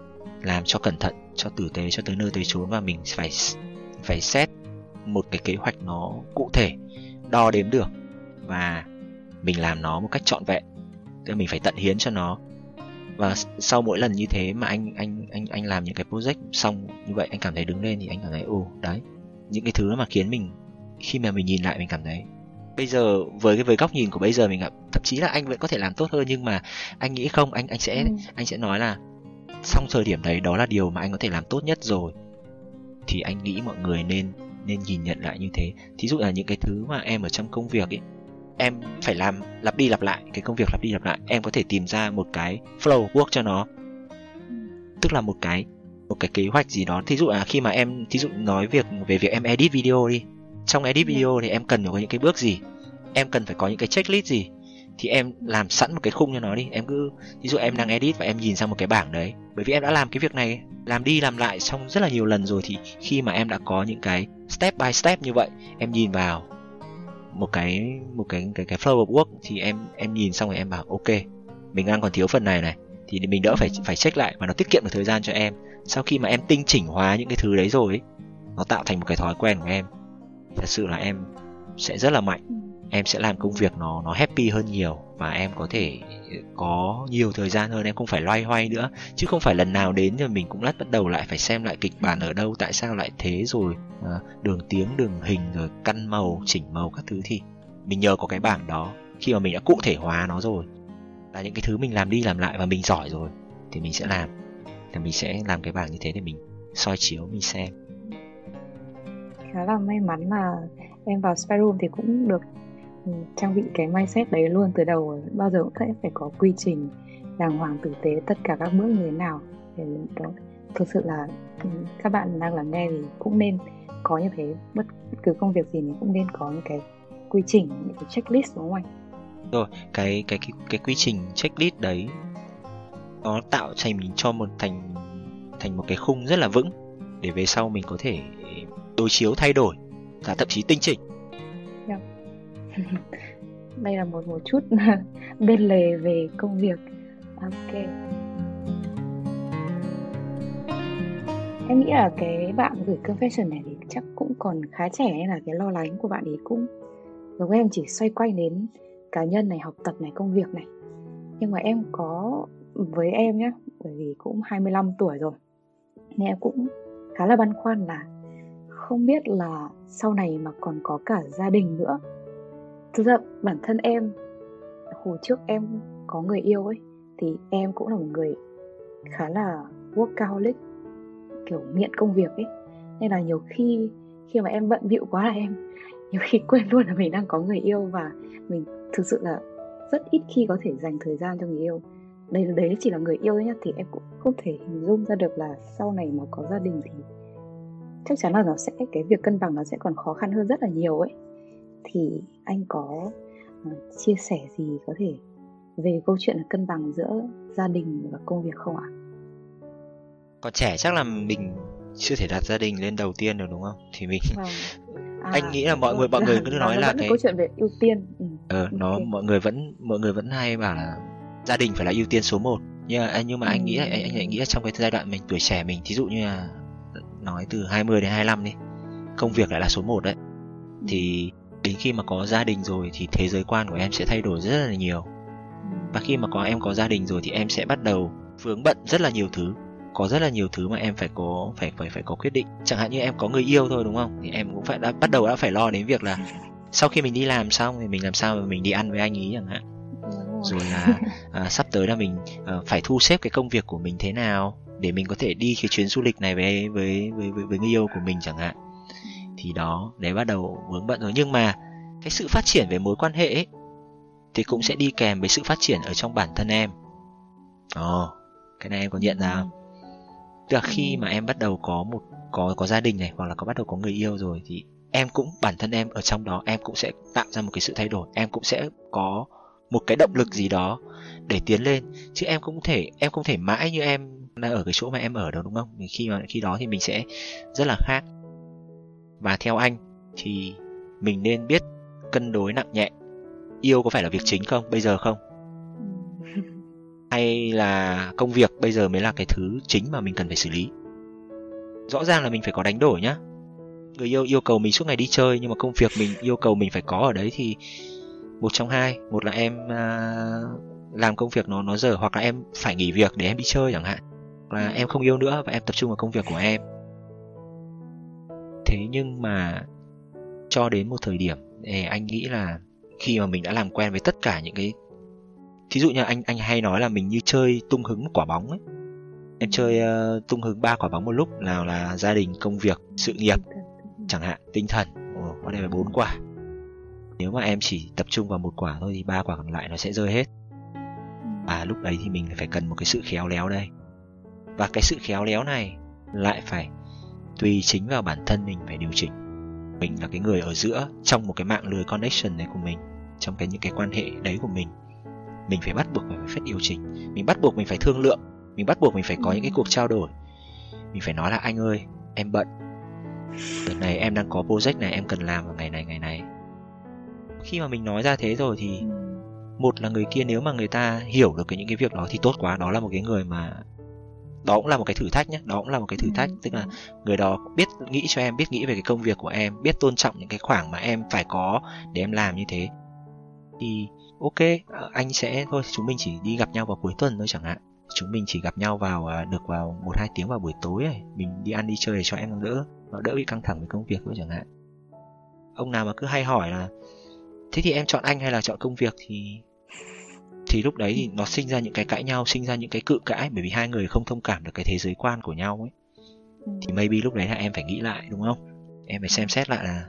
làm cho cẩn thận cho tử tế cho tới nơi tới chốn và mình phải phải set một cái kế hoạch nó cụ thể đo đếm được và mình làm nó một cách trọn vẹn. Tức mình phải tận hiến cho nó. Và sau mỗi lần như thế mà anh anh anh anh làm những cái project xong như vậy anh cảm thấy đứng lên thì anh cảm thấy ồ đấy. Những cái thứ mà khiến mình khi mà mình nhìn lại mình cảm thấy bây giờ với cái với góc nhìn của bây giờ mình gặp thậm chí là anh vẫn có thể làm tốt hơn nhưng mà anh nghĩ không anh anh sẽ ừ. anh sẽ nói là xong thời điểm đấy đó là điều mà anh có thể làm tốt nhất rồi. Thì anh nghĩ mọi người nên nên nhìn nhận lại như thế. Thí dụ là những cái thứ mà em ở trong công việc ấy, em phải làm lặp đi lặp lại, cái công việc lặp đi lặp lại, em có thể tìm ra một cái flow work cho nó. Tức là một cái một cái kế hoạch gì đó. Thí dụ là khi mà em, thí dụ nói việc, về việc em edit video đi. Trong edit video thì em cần phải có những cái bước gì? Em cần phải có những cái checklist gì? Thì em làm sẵn một cái khung cho nó đi. Em cứ ví dụ em đang edit và em nhìn sang một cái bảng đấy. Bởi vì em đã làm cái việc này làm đi làm lại xong rất là nhiều lần rồi thì khi mà em đã có những cái step by step như vậy em nhìn vào một cái một cái cái cái flow of work thì em em nhìn xong rồi em bảo ok mình đang còn thiếu phần này này. Thì mình đỡ phải phải check lại và nó tiết kiệm được thời gian cho em. Sau khi mà em tinh chỉnh hóa những cái thứ đấy rồi ấy, nó tạo thành một cái thói quen của em. Thật sự là em sẽ rất là mạnh. Ừ em sẽ làm công việc nó nó happy hơn nhiều và em có thể ờ, có nhiều thời gian hơn em không phải loay hoay nữa. Chứ không phải lần nào đến rồi mình cũng lát bắt đầu lại phải xem lại kịch bản ở đâu tại sao lại thế rồi à, đường tiếng đường hình rồi căn màu chỉnh màu các thứ thì mình nhờ có cái bảng đó. Khi mà mình đã cụ thể hóa nó rồi là những cái thứ mình làm đi làm lại và mình giỏi rồi thì mình sẽ làm. Thì mình sẽ làm cái bảng như thế để mình soi chiếu mình xem. Khá là may mắn là em vào spy room thì cũng được trang bị cái mindset đấy luôn từ đầu bao giờ cũng sẽ phải có quy trình đàng hoàng tử tế tất cả các bước như thế nào để đó thực sự là ừ, các bạn đang lắng nghe thì cũng nên có như thế bất cứ công việc gì thì cũng nên có những cái quy trình những cái checklist đúng không anh rồi cái cái cái, cái quy trình checklist đấy nó tạo thành mình cho một thành thành một cái khung rất là vững để về sau mình có thể đối chiếu thay đổi và thậm chí tinh chỉnh. đây là một một chút bên lề về công việc. Ok. Em nghĩ là cái bạn gửi confession này thì chắc cũng còn khá trẻ nên là cái lo lắng của bạn ấy cũng giống em, chỉ xoay quanh đến cá nhân này, học tập này, công việc này. Nhưng mà em có với em nhé bởi vì cũng 25 tuổi rồi, nên em cũng khá là băn khoăn là không biết là sau này mà còn có cả gia đình nữa thực ra bản thân em, hồi trước em có người yêu ấy, thì em cũng là một người khá là workaholic, kiểu nghiện công việc ấy. Nên là nhiều khi khi mà em bận bịu quá là em, nhiều khi quên luôn là mình đang có người yêu và mình thực sự là rất ít khi có thể dành thời gian cho người yêu. Đây đấy chỉ là người yêu nhá, thì em cũng không thể hình dung ra được là sau này mà có gia đình thì chắc chắn là nó sẽ, cái việc cân bằng nó sẽ còn khó khăn hơn rất là nhiều ấy thì anh có uh, chia sẻ gì có thể về câu chuyện là cân bằng giữa gia đình và công việc không ạ? Còn trẻ chắc là mình chưa thể đặt gia đình lên đầu tiên được đúng không? Thì mình vâng. à, anh nghĩ là mọi người mọi người cứ nói là cái câu chuyện về ưu tiên. Ừ. Ờ, nó okay. mọi người vẫn mọi người vẫn hay bảo là gia đình phải là ưu tiên số 1 nhưng mà nhưng mà anh nghĩ anh anh lại nghĩ là trong cái giai đoạn mình tuổi trẻ mình thí dụ như là nói từ 20 đến 25 đi công việc lại là số 1 đấy thì đến khi mà có gia đình rồi thì thế giới quan của em sẽ thay đổi rất là nhiều. Và khi mà có em có gia đình rồi thì em sẽ bắt đầu vướng bận rất là nhiều thứ. Có rất là nhiều thứ mà em phải có phải phải phải có quyết định. Chẳng hạn như em có người yêu thôi đúng không? Thì em cũng phải đã bắt đầu đã phải lo đến việc là sau khi mình đi làm xong thì mình làm sao mà mình đi ăn với anh ấy chẳng hạn. Rồi là à, sắp tới là mình à, phải thu xếp cái công việc của mình thế nào để mình có thể đi cái chuyến du lịch này với với với với, với người yêu của mình chẳng hạn thì đó đấy bắt đầu vướng bận rồi. Nhưng mà cái sự phát triển về mối quan hệ ấy, thì cũng sẽ đi kèm với sự phát triển ở trong bản thân em. Ồ oh, cái này em có nhận ra không? Tức là khi mà em bắt đầu có một có có gia đình này hoặc là có bắt đầu có người yêu rồi thì em cũng bản thân em ở trong đó em cũng sẽ tạo ra một cái sự thay đổi. Em cũng sẽ có một cái động lực gì đó để tiến lên. Chứ em cũng thể em không thể mãi như em là ở cái chỗ mà em ở đâu đúng không? Khi mà khi đó thì mình sẽ rất là khác và theo anh thì mình nên biết cân đối nặng nhẹ. Yêu có phải là việc chính không? Bây giờ không? Hay là công việc bây giờ mới là cái thứ chính mà mình cần phải xử lý? Rõ ràng là mình phải có đánh đổi nhá. Người yêu yêu cầu mình suốt ngày đi chơi nhưng mà công việc mình yêu cầu mình phải có ở đấy thì một trong hai. Một là em uh, làm công việc nó nó dở hoặc là em phải nghỉ việc để em đi chơi chẳng hạn. Hoặc là em không yêu nữa và em tập trung vào công việc của em thế nhưng mà cho đến một thời điểm thì anh nghĩ là khi mà mình đã làm quen với tất cả những cái thí dụ như anh anh hay nói là mình như chơi tung hứng quả bóng ấy. Em chơi uh, tung hứng ba quả bóng một lúc nào là gia đình công việc sự nghiệp chẳng hạn tinh thần. Ồ, có đây là bốn quả. Nếu mà em chỉ tập trung vào một quả thôi thì ba quả còn lại nó sẽ rơi hết. Và lúc đấy thì mình phải cần một cái sự khéo léo đây. Và cái sự khéo léo này lại phải tùy chính vào bản thân mình phải điều chỉnh mình là cái người ở giữa trong một cái mạng lưới connection này của mình trong cái những cái quan hệ đấy của mình mình phải bắt buộc mình phải điều chỉnh mình bắt buộc mình phải thương lượng mình bắt buộc mình phải có những cái cuộc trao đổi. Mình phải nói là anh ơi em bận. Đợt này em đang có project này em cần làm vào ngày này ngày này. Khi mà mình nói ra thế rồi thì một là người kia nếu mà người ta hiểu được cái những cái việc đó thì tốt quá đó là một cái người mà đó cũng là một cái thử thách nhé đó cũng là một cái thử thách. Tức là người đó biết nghĩ cho em biết nghĩ về cái công việc của em biết tôn trọng những cái khoảng mà em phải có để em làm như thế. Thì ok anh sẽ thôi chúng mình chỉ đi gặp nhau vào cuối tuần thôi chẳng hạn. Chúng mình chỉ gặp nhau vào à, được vào một hai tiếng vào buổi tối này mình đi ăn đi chơi để cho em đỡ nó đỡ bị căng thẳng với công việc thôi chẳng hạn. Ông nào mà cứ hay hỏi là thế thì em chọn anh hay là chọn công việc? thì thì lúc đấy thì nó sinh ra những cái cãi nhau sinh ra những cái cự cãi bởi vì hai người không thông cảm được cái thế giới quan của nhau ấy. Thì maybe lúc đấy là em phải nghĩ lại đúng không? Em phải xem xét lại là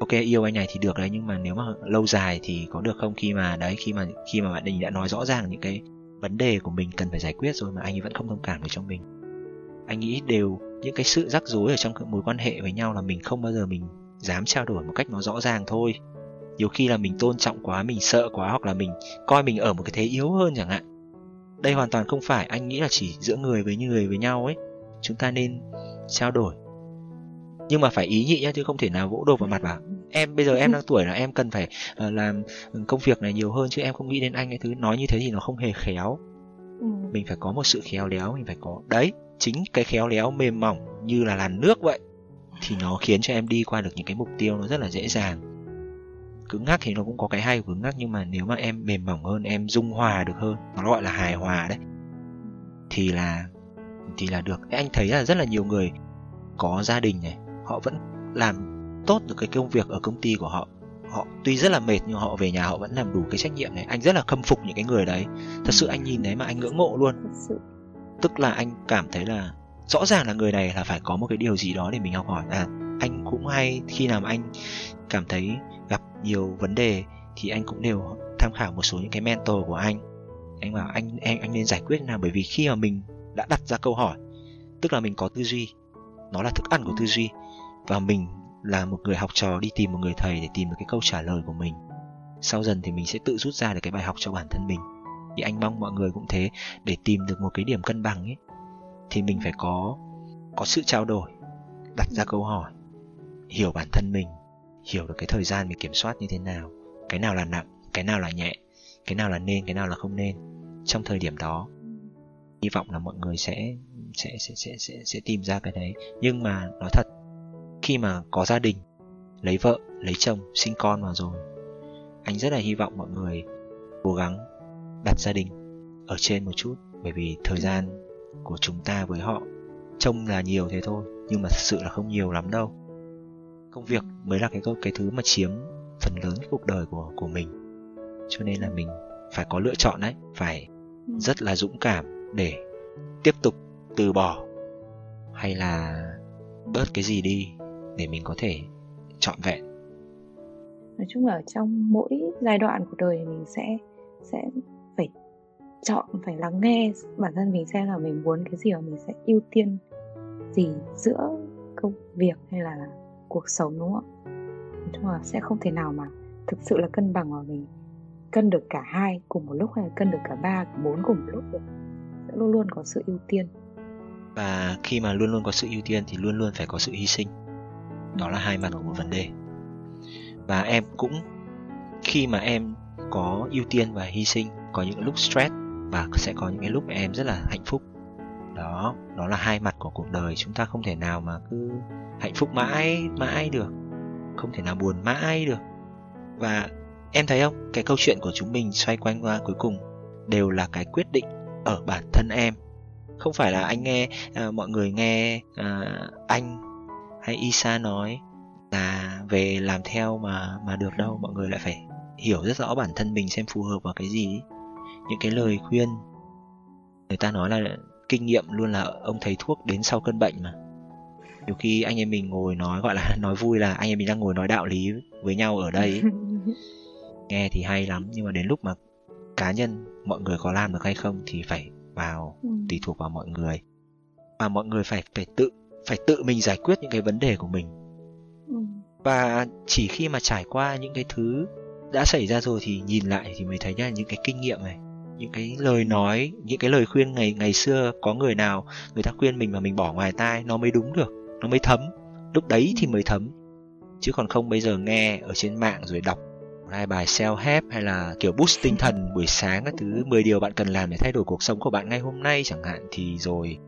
ok yêu anh này thì được đấy nhưng mà nếu mà lâu dài thì có được không? Khi mà đấy khi mà khi mà bạn đình đã nói rõ ràng những cái vấn đề của mình cần phải giải quyết rồi mà anh ấy vẫn không thông cảm được cho mình. Anh nghĩ đều những cái sự rắc rối ở trong mối quan hệ với nhau là mình không bao giờ mình dám trao đổi một cách nó rõ ràng thôi nhiều khi là mình tôn trọng quá mình sợ quá hoặc là mình coi mình ở một cái thế yếu hơn chẳng hạn. Đây hoàn toàn không phải anh nghĩ là chỉ giữa người với người với nhau ấy. Chúng ta nên trao đổi. Nhưng mà phải ý nhị nhá chứ không thể nào vỗ đồ vào mặt vào em bây giờ em đang tuổi là em cần phải uh, làm công việc này nhiều hơn chứ em không nghĩ đến anh cái thứ nói như thế thì nó không hề khéo. Ừ. mình phải có một sự khéo léo mình phải có. Đấy chính cái khéo léo mềm mỏng như là làn nước vậy thì nó khiến cho em đi qua được những cái mục tiêu nó rất là dễ dàng cứng ngắc thì nó cũng có cái hay của cứng ngắc nhưng mà nếu mà em mềm mỏng hơn em dung hòa được hơn nó gọi là hài hòa đấy thì là thì là được. Anh thấy là rất là nhiều người có gia đình này họ vẫn làm tốt được cái công việc ở công ty của họ. Họ tuy rất là mệt nhưng họ về nhà họ vẫn làm đủ cái trách nhiệm này. Anh rất là khâm phục những cái người đấy. Thật sự anh nhìn đấy mà anh ngưỡng mộ luôn. Tức là anh cảm thấy là rõ ràng là người này là phải có một cái điều gì đó để mình học hỏi. À anh cũng hay khi nào mà anh cảm thấy nhiều vấn đề thì anh cũng đều tham khảo một số những cái mentor của anh. Anh bảo anh anh anh nên giải quyết là nào, bởi vì khi mà mình đã đặt ra câu hỏi, tức là mình có tư duy, nó là thức ăn của tư duy, và mình là một người học trò đi tìm một người thầy để tìm được cái câu trả lời của mình, sau dần thì mình sẽ tự rút ra được cái bài học cho bản thân mình. Thì anh mong mọi người cũng thế, để tìm được một cái điểm cân bằng ấy, thì mình phải có có sự trao đổi, đặt ra câu hỏi, hiểu bản thân mình hiểu được cái thời gian mình kiểm soát như thế nào. Cái nào là nặng cái nào là nhẹ cái nào là nên cái nào là không nên. Trong thời điểm đó hy vọng là mọi người sẽ sẽ sẽ sẽ sẽ, sẽ tìm ra cái đấy. Nhưng mà nói thật khi mà có gia đình lấy vợ lấy chồng sinh con vào rồi anh rất là hy vọng mọi người cố gắng đặt gia đình ở trên một chút. Bởi vì thời gian của chúng ta với họ trông là nhiều thế thôi nhưng mà thực sự là không nhiều lắm đâu công việc mới là cái cái thứ mà chiếm phần lớn cuộc đời của của mình cho nên là mình phải có lựa chọn đấy phải ừ. rất là dũng cảm để tiếp tục từ bỏ hay là bớt cái gì đi để mình có thể trọn vẹn nói chung là trong mỗi giai đoạn của đời mình sẽ sẽ phải chọn phải lắng nghe bản thân mình xem là mình muốn cái gì và mình sẽ ưu tiên gì giữa công việc hay là cuộc sống đúng không ạ? Nói chung là sẽ không thể nào mà thực sự là cân bằng mà mình cân được cả hai cùng một lúc hay là cân được cả ba cả bốn cùng một lúc được. Sẽ luôn luôn có sự ưu tiên. Và khi mà luôn luôn có sự ưu tiên thì luôn luôn phải có sự hy sinh. Đó là hai mặt của một vấn đề. Và em cũng khi mà em có ưu tiên và hy sinh có những lúc stress và sẽ có những cái lúc em rất là hạnh phúc đó đó là hai mặt của cuộc đời. Chúng ta không thể nào mà cứ hạnh phúc mãi mãi được. Không thể nào buồn mãi được. Và em thấy không? Cái câu chuyện của chúng mình xoay quanh qua cuối cùng đều là cái quyết định ở bản thân em. Không phải là anh nghe à, mọi người nghe à, anh hay Isa nói là về làm theo mà mà được đâu. Mọi người lại phải hiểu rất rõ bản thân mình xem phù hợp vào cái gì. Những cái lời khuyên người ta nói là kinh nghiệm luôn là ông thầy thuốc đến sau cơn bệnh mà nhiều khi anh em mình ngồi nói gọi là nói vui là anh em mình đang ngồi nói đạo lý với nhau ở đây nghe thì hay lắm nhưng mà đến lúc mà cá nhân mọi người có làm được hay không thì phải vào ừ. tùy thuộc vào mọi người và mọi người phải phải tự phải tự mình giải quyết những cái vấn đề của mình ừ. và chỉ khi mà trải qua những cái thứ đã xảy ra rồi thì nhìn lại thì mới thấy ra những cái kinh nghiệm này những cái lời nói, những cái lời khuyên ngày ngày xưa có người nào người ta khuyên mình mà mình bỏ ngoài tai, nó mới đúng được, nó mới thấm. Lúc đấy thì mới thấm. Chứ còn không, bây giờ nghe ở trên mạng rồi đọc hai bài self help hay là kiểu boost tinh thần buổi sáng các thứ 10 điều bạn cần làm để thay đổi cuộc sống của bạn ngay hôm nay chẳng hạn, thì rồi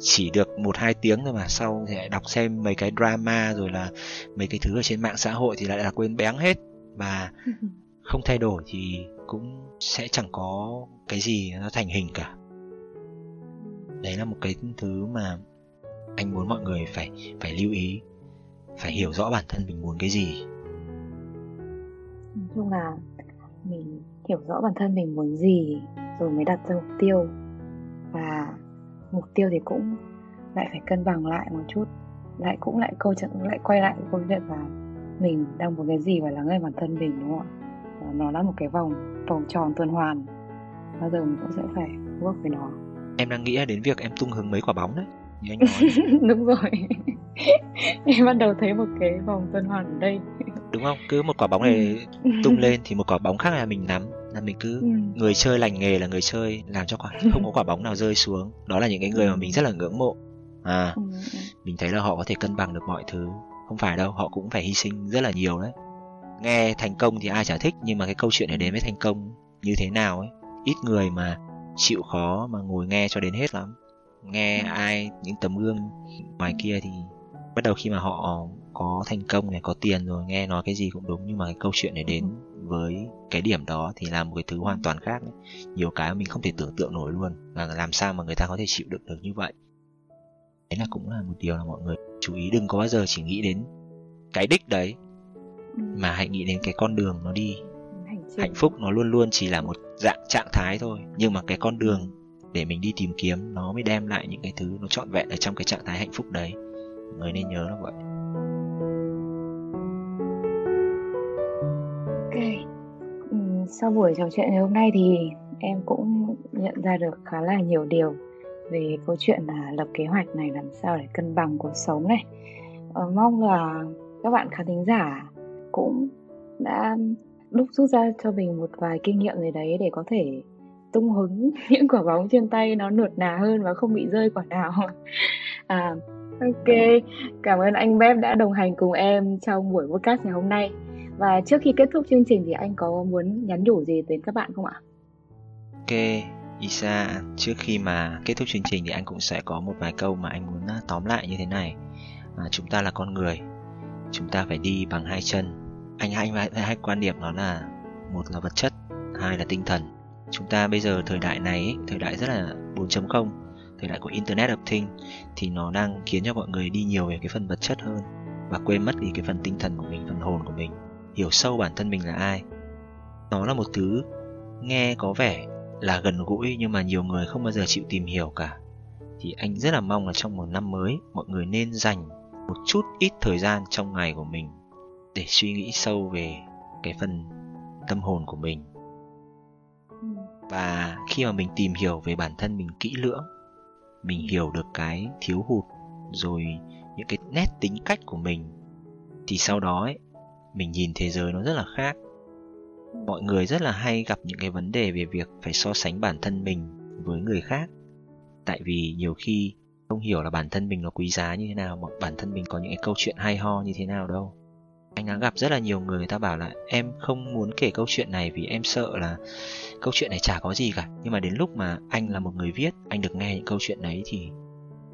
chỉ được một hai tiếng thôi mà sau thì lại đọc xem mấy cái drama rồi là mấy cái thứ ở trên mạng xã hội thì lại là quên béng hết. Và không thay đổi thì cũng sẽ chẳng có cái gì nó thành hình cả. Đấy là một cái thứ mà anh muốn mọi người phải phải lưu ý, phải hiểu rõ bản thân mình muốn cái gì. Nói chung là mình hiểu rõ bản thân mình muốn gì rồi mới đặt ra mục tiêu. Và mục tiêu thì cũng lại phải cân bằng lại một chút. Lại cũng lại câu chuyện, lại quay lại câu chuyện là mình đang muốn cái gì và lắng nghe bản thân mình, đúng không ạ? Nó là một cái vòng vòng tròn tuần hoàn. Bao giờ mình cũng sẽ phải work với nó. Em đang nghĩ đến việc em tung hứng mấy quả bóng đấy. Như anh nói đúng rồi. Em bắt đầu thấy một cái vòng tuần hoàn ở đây. Đúng không? Cứ một quả bóng này Ừ. tung lên thì một quả bóng khác là mình nắm. Là mình cứ Ừ. người chơi lành nghề là người chơi làm cho quả không có quả bóng nào rơi xuống. Đó là những cái người mà mình rất là ngưỡng mộ. À Ừ. mình thấy là họ có thể cân bằng được mọi thứ. Không phải đâu họ cũng phải hy sinh rất là nhiều đấy nghe thành công thì ai chả thích nhưng mà cái câu chuyện để đến với thành công như thế nào ấy ít người mà chịu khó mà ngồi nghe cho đến hết lắm. Nghe ai những tấm gương ngoài kia thì bắt đầu khi mà họ có thành công này có tiền rồi nghe nói cái gì cũng đúng nhưng mà cái câu chuyện để đến với cái điểm đó thì là một cái thứ hoàn toàn khác đấy. nhiều cái mình không thể tưởng tượng nổi luôn là làm sao mà người ta có thể chịu đựng được như vậy. Đấy là cũng là một điều là mọi người chú ý đừng có bao giờ chỉ nghĩ đến cái đích đấy Ừ. mà hãy nghĩ đến cái con đường nó đi hạnh phúc nó luôn luôn chỉ là một dạng trạng thái thôi nhưng mà cái con đường để mình đi tìm kiếm nó mới đem lại những cái thứ nó trọn vẹn ở trong cái trạng thái hạnh phúc đấy người nên nhớ là vậy Ok. Ừ, sau buổi trò chuyện ngày hôm nay thì em cũng nhận ra được khá là nhiều điều về câu chuyện là lập kế hoạch này làm sao để cân bằng cuộc sống này. Ờ, mong là các bạn khán thính giả cũng đã đúc rút ra cho mình một vài kinh nghiệm gì đấy để có thể tung hứng những quả bóng trên tay nó nuột nà hơn và không bị rơi quả nào. À, ok, cảm ơn anh Bếp đã đồng hành cùng em trong buổi podcast ngày hôm nay. Và trước khi kết thúc chương trình thì anh có muốn nhắn nhủ gì đến các bạn không ạ? ok Isa trước khi mà kết thúc chương trình thì anh cũng sẽ có một vài câu mà anh muốn à, tóm lại như thế này à, chúng ta là con người chúng ta phải đi bằng hai chân anh anh hai, hai quan điểm đó là một là vật chất hai là tinh thần. Chúng ta bây giờ thời đại này ấy, thời đại rất là 4.0 thời đại của internet of things thì nó đang khiến cho mọi người đi nhiều về cái phần vật chất hơn và quên mất đi cái phần tinh thần của mình phần hồn của mình hiểu sâu bản thân mình là ai. Nó là một thứ nghe có vẻ là gần gũi nhưng mà nhiều người không bao giờ chịu tìm hiểu cả. Thì anh rất là mong là trong một năm mới mọi người nên dành một chút ít thời gian trong ngày của mình để suy nghĩ sâu về cái phần tâm hồn của mình. Và khi mà mình tìm hiểu về bản thân mình kỹ lưỡng mình hiểu được cái thiếu hụt rồi những cái nét tính cách của mình thì sau đó ấy, mình nhìn thế giới nó rất là khác. Mọi người rất là hay gặp những cái vấn đề về việc phải so sánh bản thân mình với người khác. Tại vì nhiều khi không hiểu là bản thân mình nó quý giá như thế nào mà bản thân mình có những cái câu chuyện hay ho như thế nào đâu anh đã gặp rất là nhiều người người ta bảo là em không muốn kể câu chuyện này vì em sợ là câu chuyện này chả có gì cả. Nhưng mà đến lúc mà anh là một người viết anh được nghe những câu chuyện đấy thì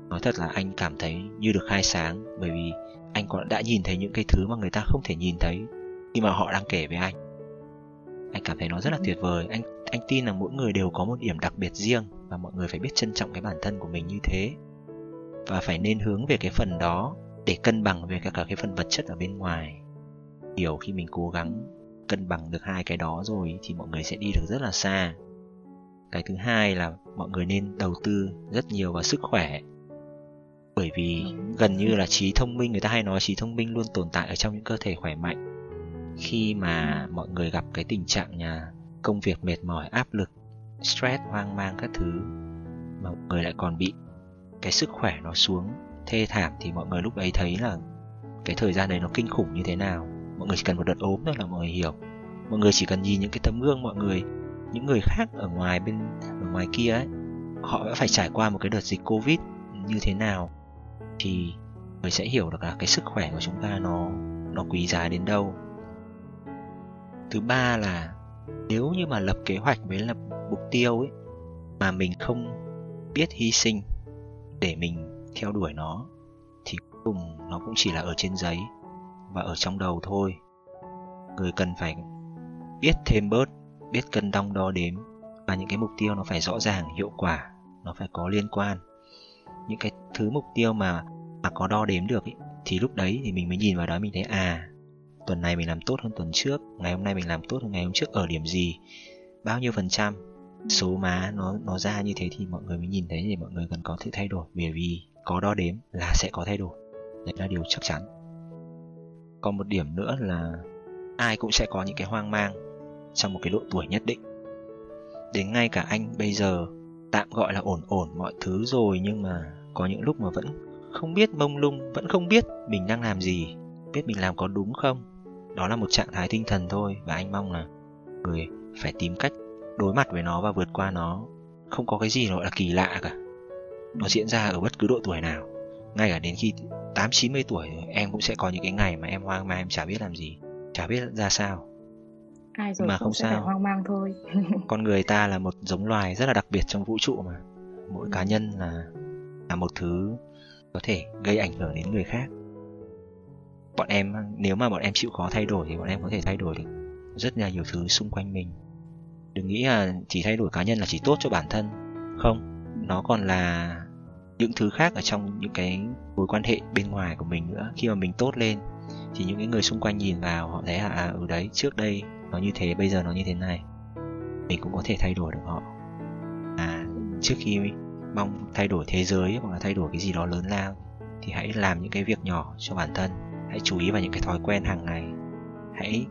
nói thật là anh cảm thấy như được khai sáng. Bởi vì anh còn đã nhìn thấy những cái thứ mà người ta không thể nhìn thấy khi mà họ đang kể với anh. Anh cảm thấy nó rất là tuyệt vời. Anh anh tin là mỗi người đều có một điểm đặc biệt riêng và mọi người phải biết trân trọng cái bản thân của mình như thế. Và phải nên hướng về cái phần đó để cân bằng về cả, cả cái phần vật chất ở bên ngoài hiểu khi mình cố gắng cân bằng được hai cái đó rồi thì mọi người sẽ đi được rất là xa. Cái thứ hai là mọi người nên đầu tư rất nhiều vào sức khỏe. Bởi vì gần như là trí thông minh người ta hay nói trí thông minh luôn tồn tại ở trong những cơ thể khỏe mạnh. Khi mà mọi người gặp cái tình trạng nhà công việc mệt mỏi áp lực stress hoang mang các thứ mà mọi người lại còn bị cái sức khỏe nó xuống thê thảm thì mọi người lúc ấy thấy là cái thời gian đấy nó kinh khủng như thế nào mọi người chỉ cần một đợt ốm thôi là mọi người hiểu. Mọi người chỉ cần nhìn những cái tấm gương mọi người, những người khác ở ngoài bên, ở ngoài kia ấy, họ đã phải trải qua một cái đợt dịch covid như thế nào thì người sẽ hiểu được là cái sức khỏe của chúng ta nó nó quý giá đến đâu. Thứ ba là nếu như mà lập kế hoạch với lập mục tiêu ấy mà mình không biết hy sinh để mình theo đuổi nó thì cuối cùng nó cũng chỉ là ở trên giấy và ở trong đầu thôi. Người cần phải biết thêm bớt biết cân đong đo đếm và những cái mục tiêu nó phải rõ ràng hiệu quả nó phải có liên quan. Những cái thứ mục tiêu mà mà có đo đếm được ý, thì lúc đấy thì mình mới nhìn vào đó mình thấy à tuần này mình làm tốt hơn tuần trước ngày hôm nay mình làm tốt hơn ngày hôm trước ở điểm gì bao nhiêu phần trăm. Số má nó nó ra như thế thì mọi người mới nhìn thấy thì mọi người cần có sự thay đổi bởi vì có đo đếm là sẽ có thay đổi. Đấy là điều chắc chắn còn một điểm nữa là ai cũng sẽ có những cái hoang mang trong một cái độ tuổi nhất định. Đến ngay cả anh bây giờ tạm gọi là ổn ổn mọi thứ rồi nhưng mà có những lúc mà vẫn không biết mông lung, vẫn không biết mình đang làm gì, biết mình làm có đúng không. Đó là một trạng thái tinh thần thôi và anh mong là người phải tìm cách đối mặt với nó và vượt qua nó. Không có cái gì gọi là kỳ lạ cả. Nó diễn ra ở bất cứ độ tuổi nào ngay cả đến khi tám chín mươi tuổi em cũng sẽ có những cái ngày mà em hoang mang em chả biết làm gì chả biết ra sao. Ai rồi mà không sao. hoang mang thôi. Con người ta là một giống loài rất là đặc biệt trong vũ trụ mà. Mỗi Ừ. cá nhân là là một thứ có thể gây ảnh hưởng đến người khác. Bọn em nếu mà bọn em chịu khó thay đổi thì bọn em có thể thay đổi được rất là nhiều thứ xung quanh mình. Đừng nghĩ là chỉ thay đổi cá nhân là chỉ tốt cho bản thân. Không nó còn là những thứ khác ở trong những cái mối quan hệ bên ngoài của mình nữa. Khi mà mình tốt lên, thì những cái người xung quanh nhìn vào, họ thấy là à ở đấy, trước đây nó như thế, bây giờ nó như thế này. Mình cũng có thể thay đổi được họ. À trước khi mong thay đổi thế giới hoặc là thay đổi cái gì đó lớn lao, thì hãy làm những cái việc nhỏ cho bản thân. Hãy chú ý vào những cái thói quen hàng ngày. Hãy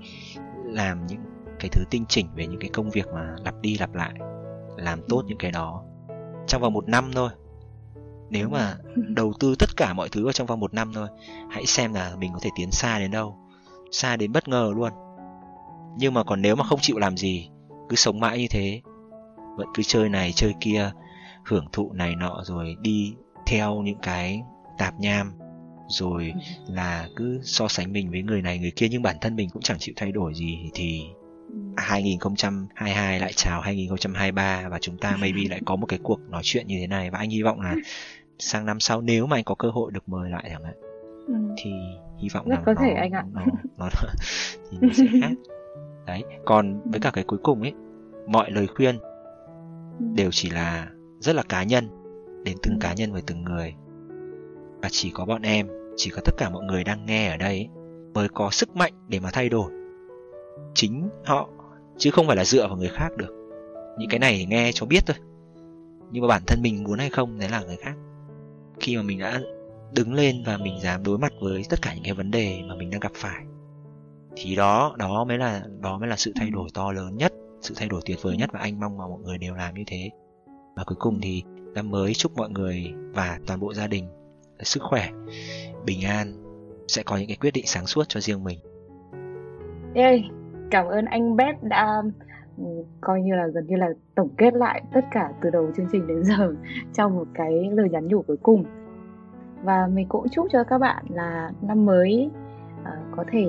làm những cái thứ tinh chỉnh về những cái công việc mà lặp đi lặp lại, làm tốt những cái đó. Trong vòng một năm thôi nếu mà đầu tư tất cả mọi thứ vào trong vòng một năm thôi hãy xem là mình có thể tiến xa đến đâu xa đến bất ngờ luôn. Nhưng mà còn nếu mà không chịu làm gì cứ sống mãi như thế vẫn cứ chơi này chơi kia hưởng thụ này nọ rồi đi theo những cái tạp nham rồi là cứ so sánh mình với người này người kia nhưng bản thân mình cũng chẳng chịu thay đổi gì thì 2022 lại chào 2023 và chúng ta maybe lại có một cái cuộc nói chuyện như thế này. Và anh hy vọng là sang năm sau nếu mà anh có cơ hội được mời lại chẳng hạn Ừ. thì hy vọng Rất là có nó, thể anh ạ. nó, nó, thì nó sẽ khác. Đấy còn với cả cái cuối cùng ấy mọi lời khuyên đều chỉ là rất là cá nhân đến từng Ừ. cá nhân với từng người. Và chỉ có bọn em chỉ có tất cả mọi người đang nghe ở đây ấy, mới có sức mạnh để mà thay đổi. Chính họ chứ không phải là dựa vào người khác được. Những cái này nghe cho biết thôi. Nhưng mà bản thân mình muốn hay không đấy là người khác khi mà mình đã đứng lên và mình dám đối mặt với tất cả những cái vấn đề mà mình đang gặp phải thì đó đó mới là đó mới là sự thay đổi to lớn nhất sự thay đổi tuyệt vời nhất và anh mong mà mọi người đều làm như thế. Và cuối cùng thì năm mới chúc mọi người và toàn bộ gia đình sức khỏe bình an sẽ có những cái quyết định sáng suốt cho riêng mình. Ê, cảm ơn anh Bét đã ừ, coi như là gần như là tổng kết lại tất cả từ đầu chương trình đến giờ trong một cái lời nhắn nhủ cuối cùng. Và mình cũng chúc cho các bạn là năm mới uh, có thể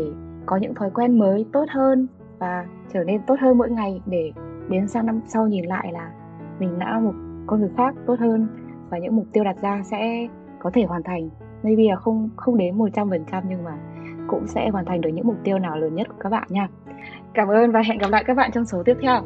có những thói quen mới tốt hơn và trở nên tốt hơn mỗi ngày để đến sang năm sau nhìn lại là mình đã một con người khác tốt hơn và những mục tiêu đặt ra sẽ có thể hoàn thành. Maybe là không không đến 100% nhưng mà cũng sẽ hoàn thành được những mục tiêu nào lớn nhất của các bạn nha. Cảm ơn và hẹn gặp lại các bạn trong số tiếp theo.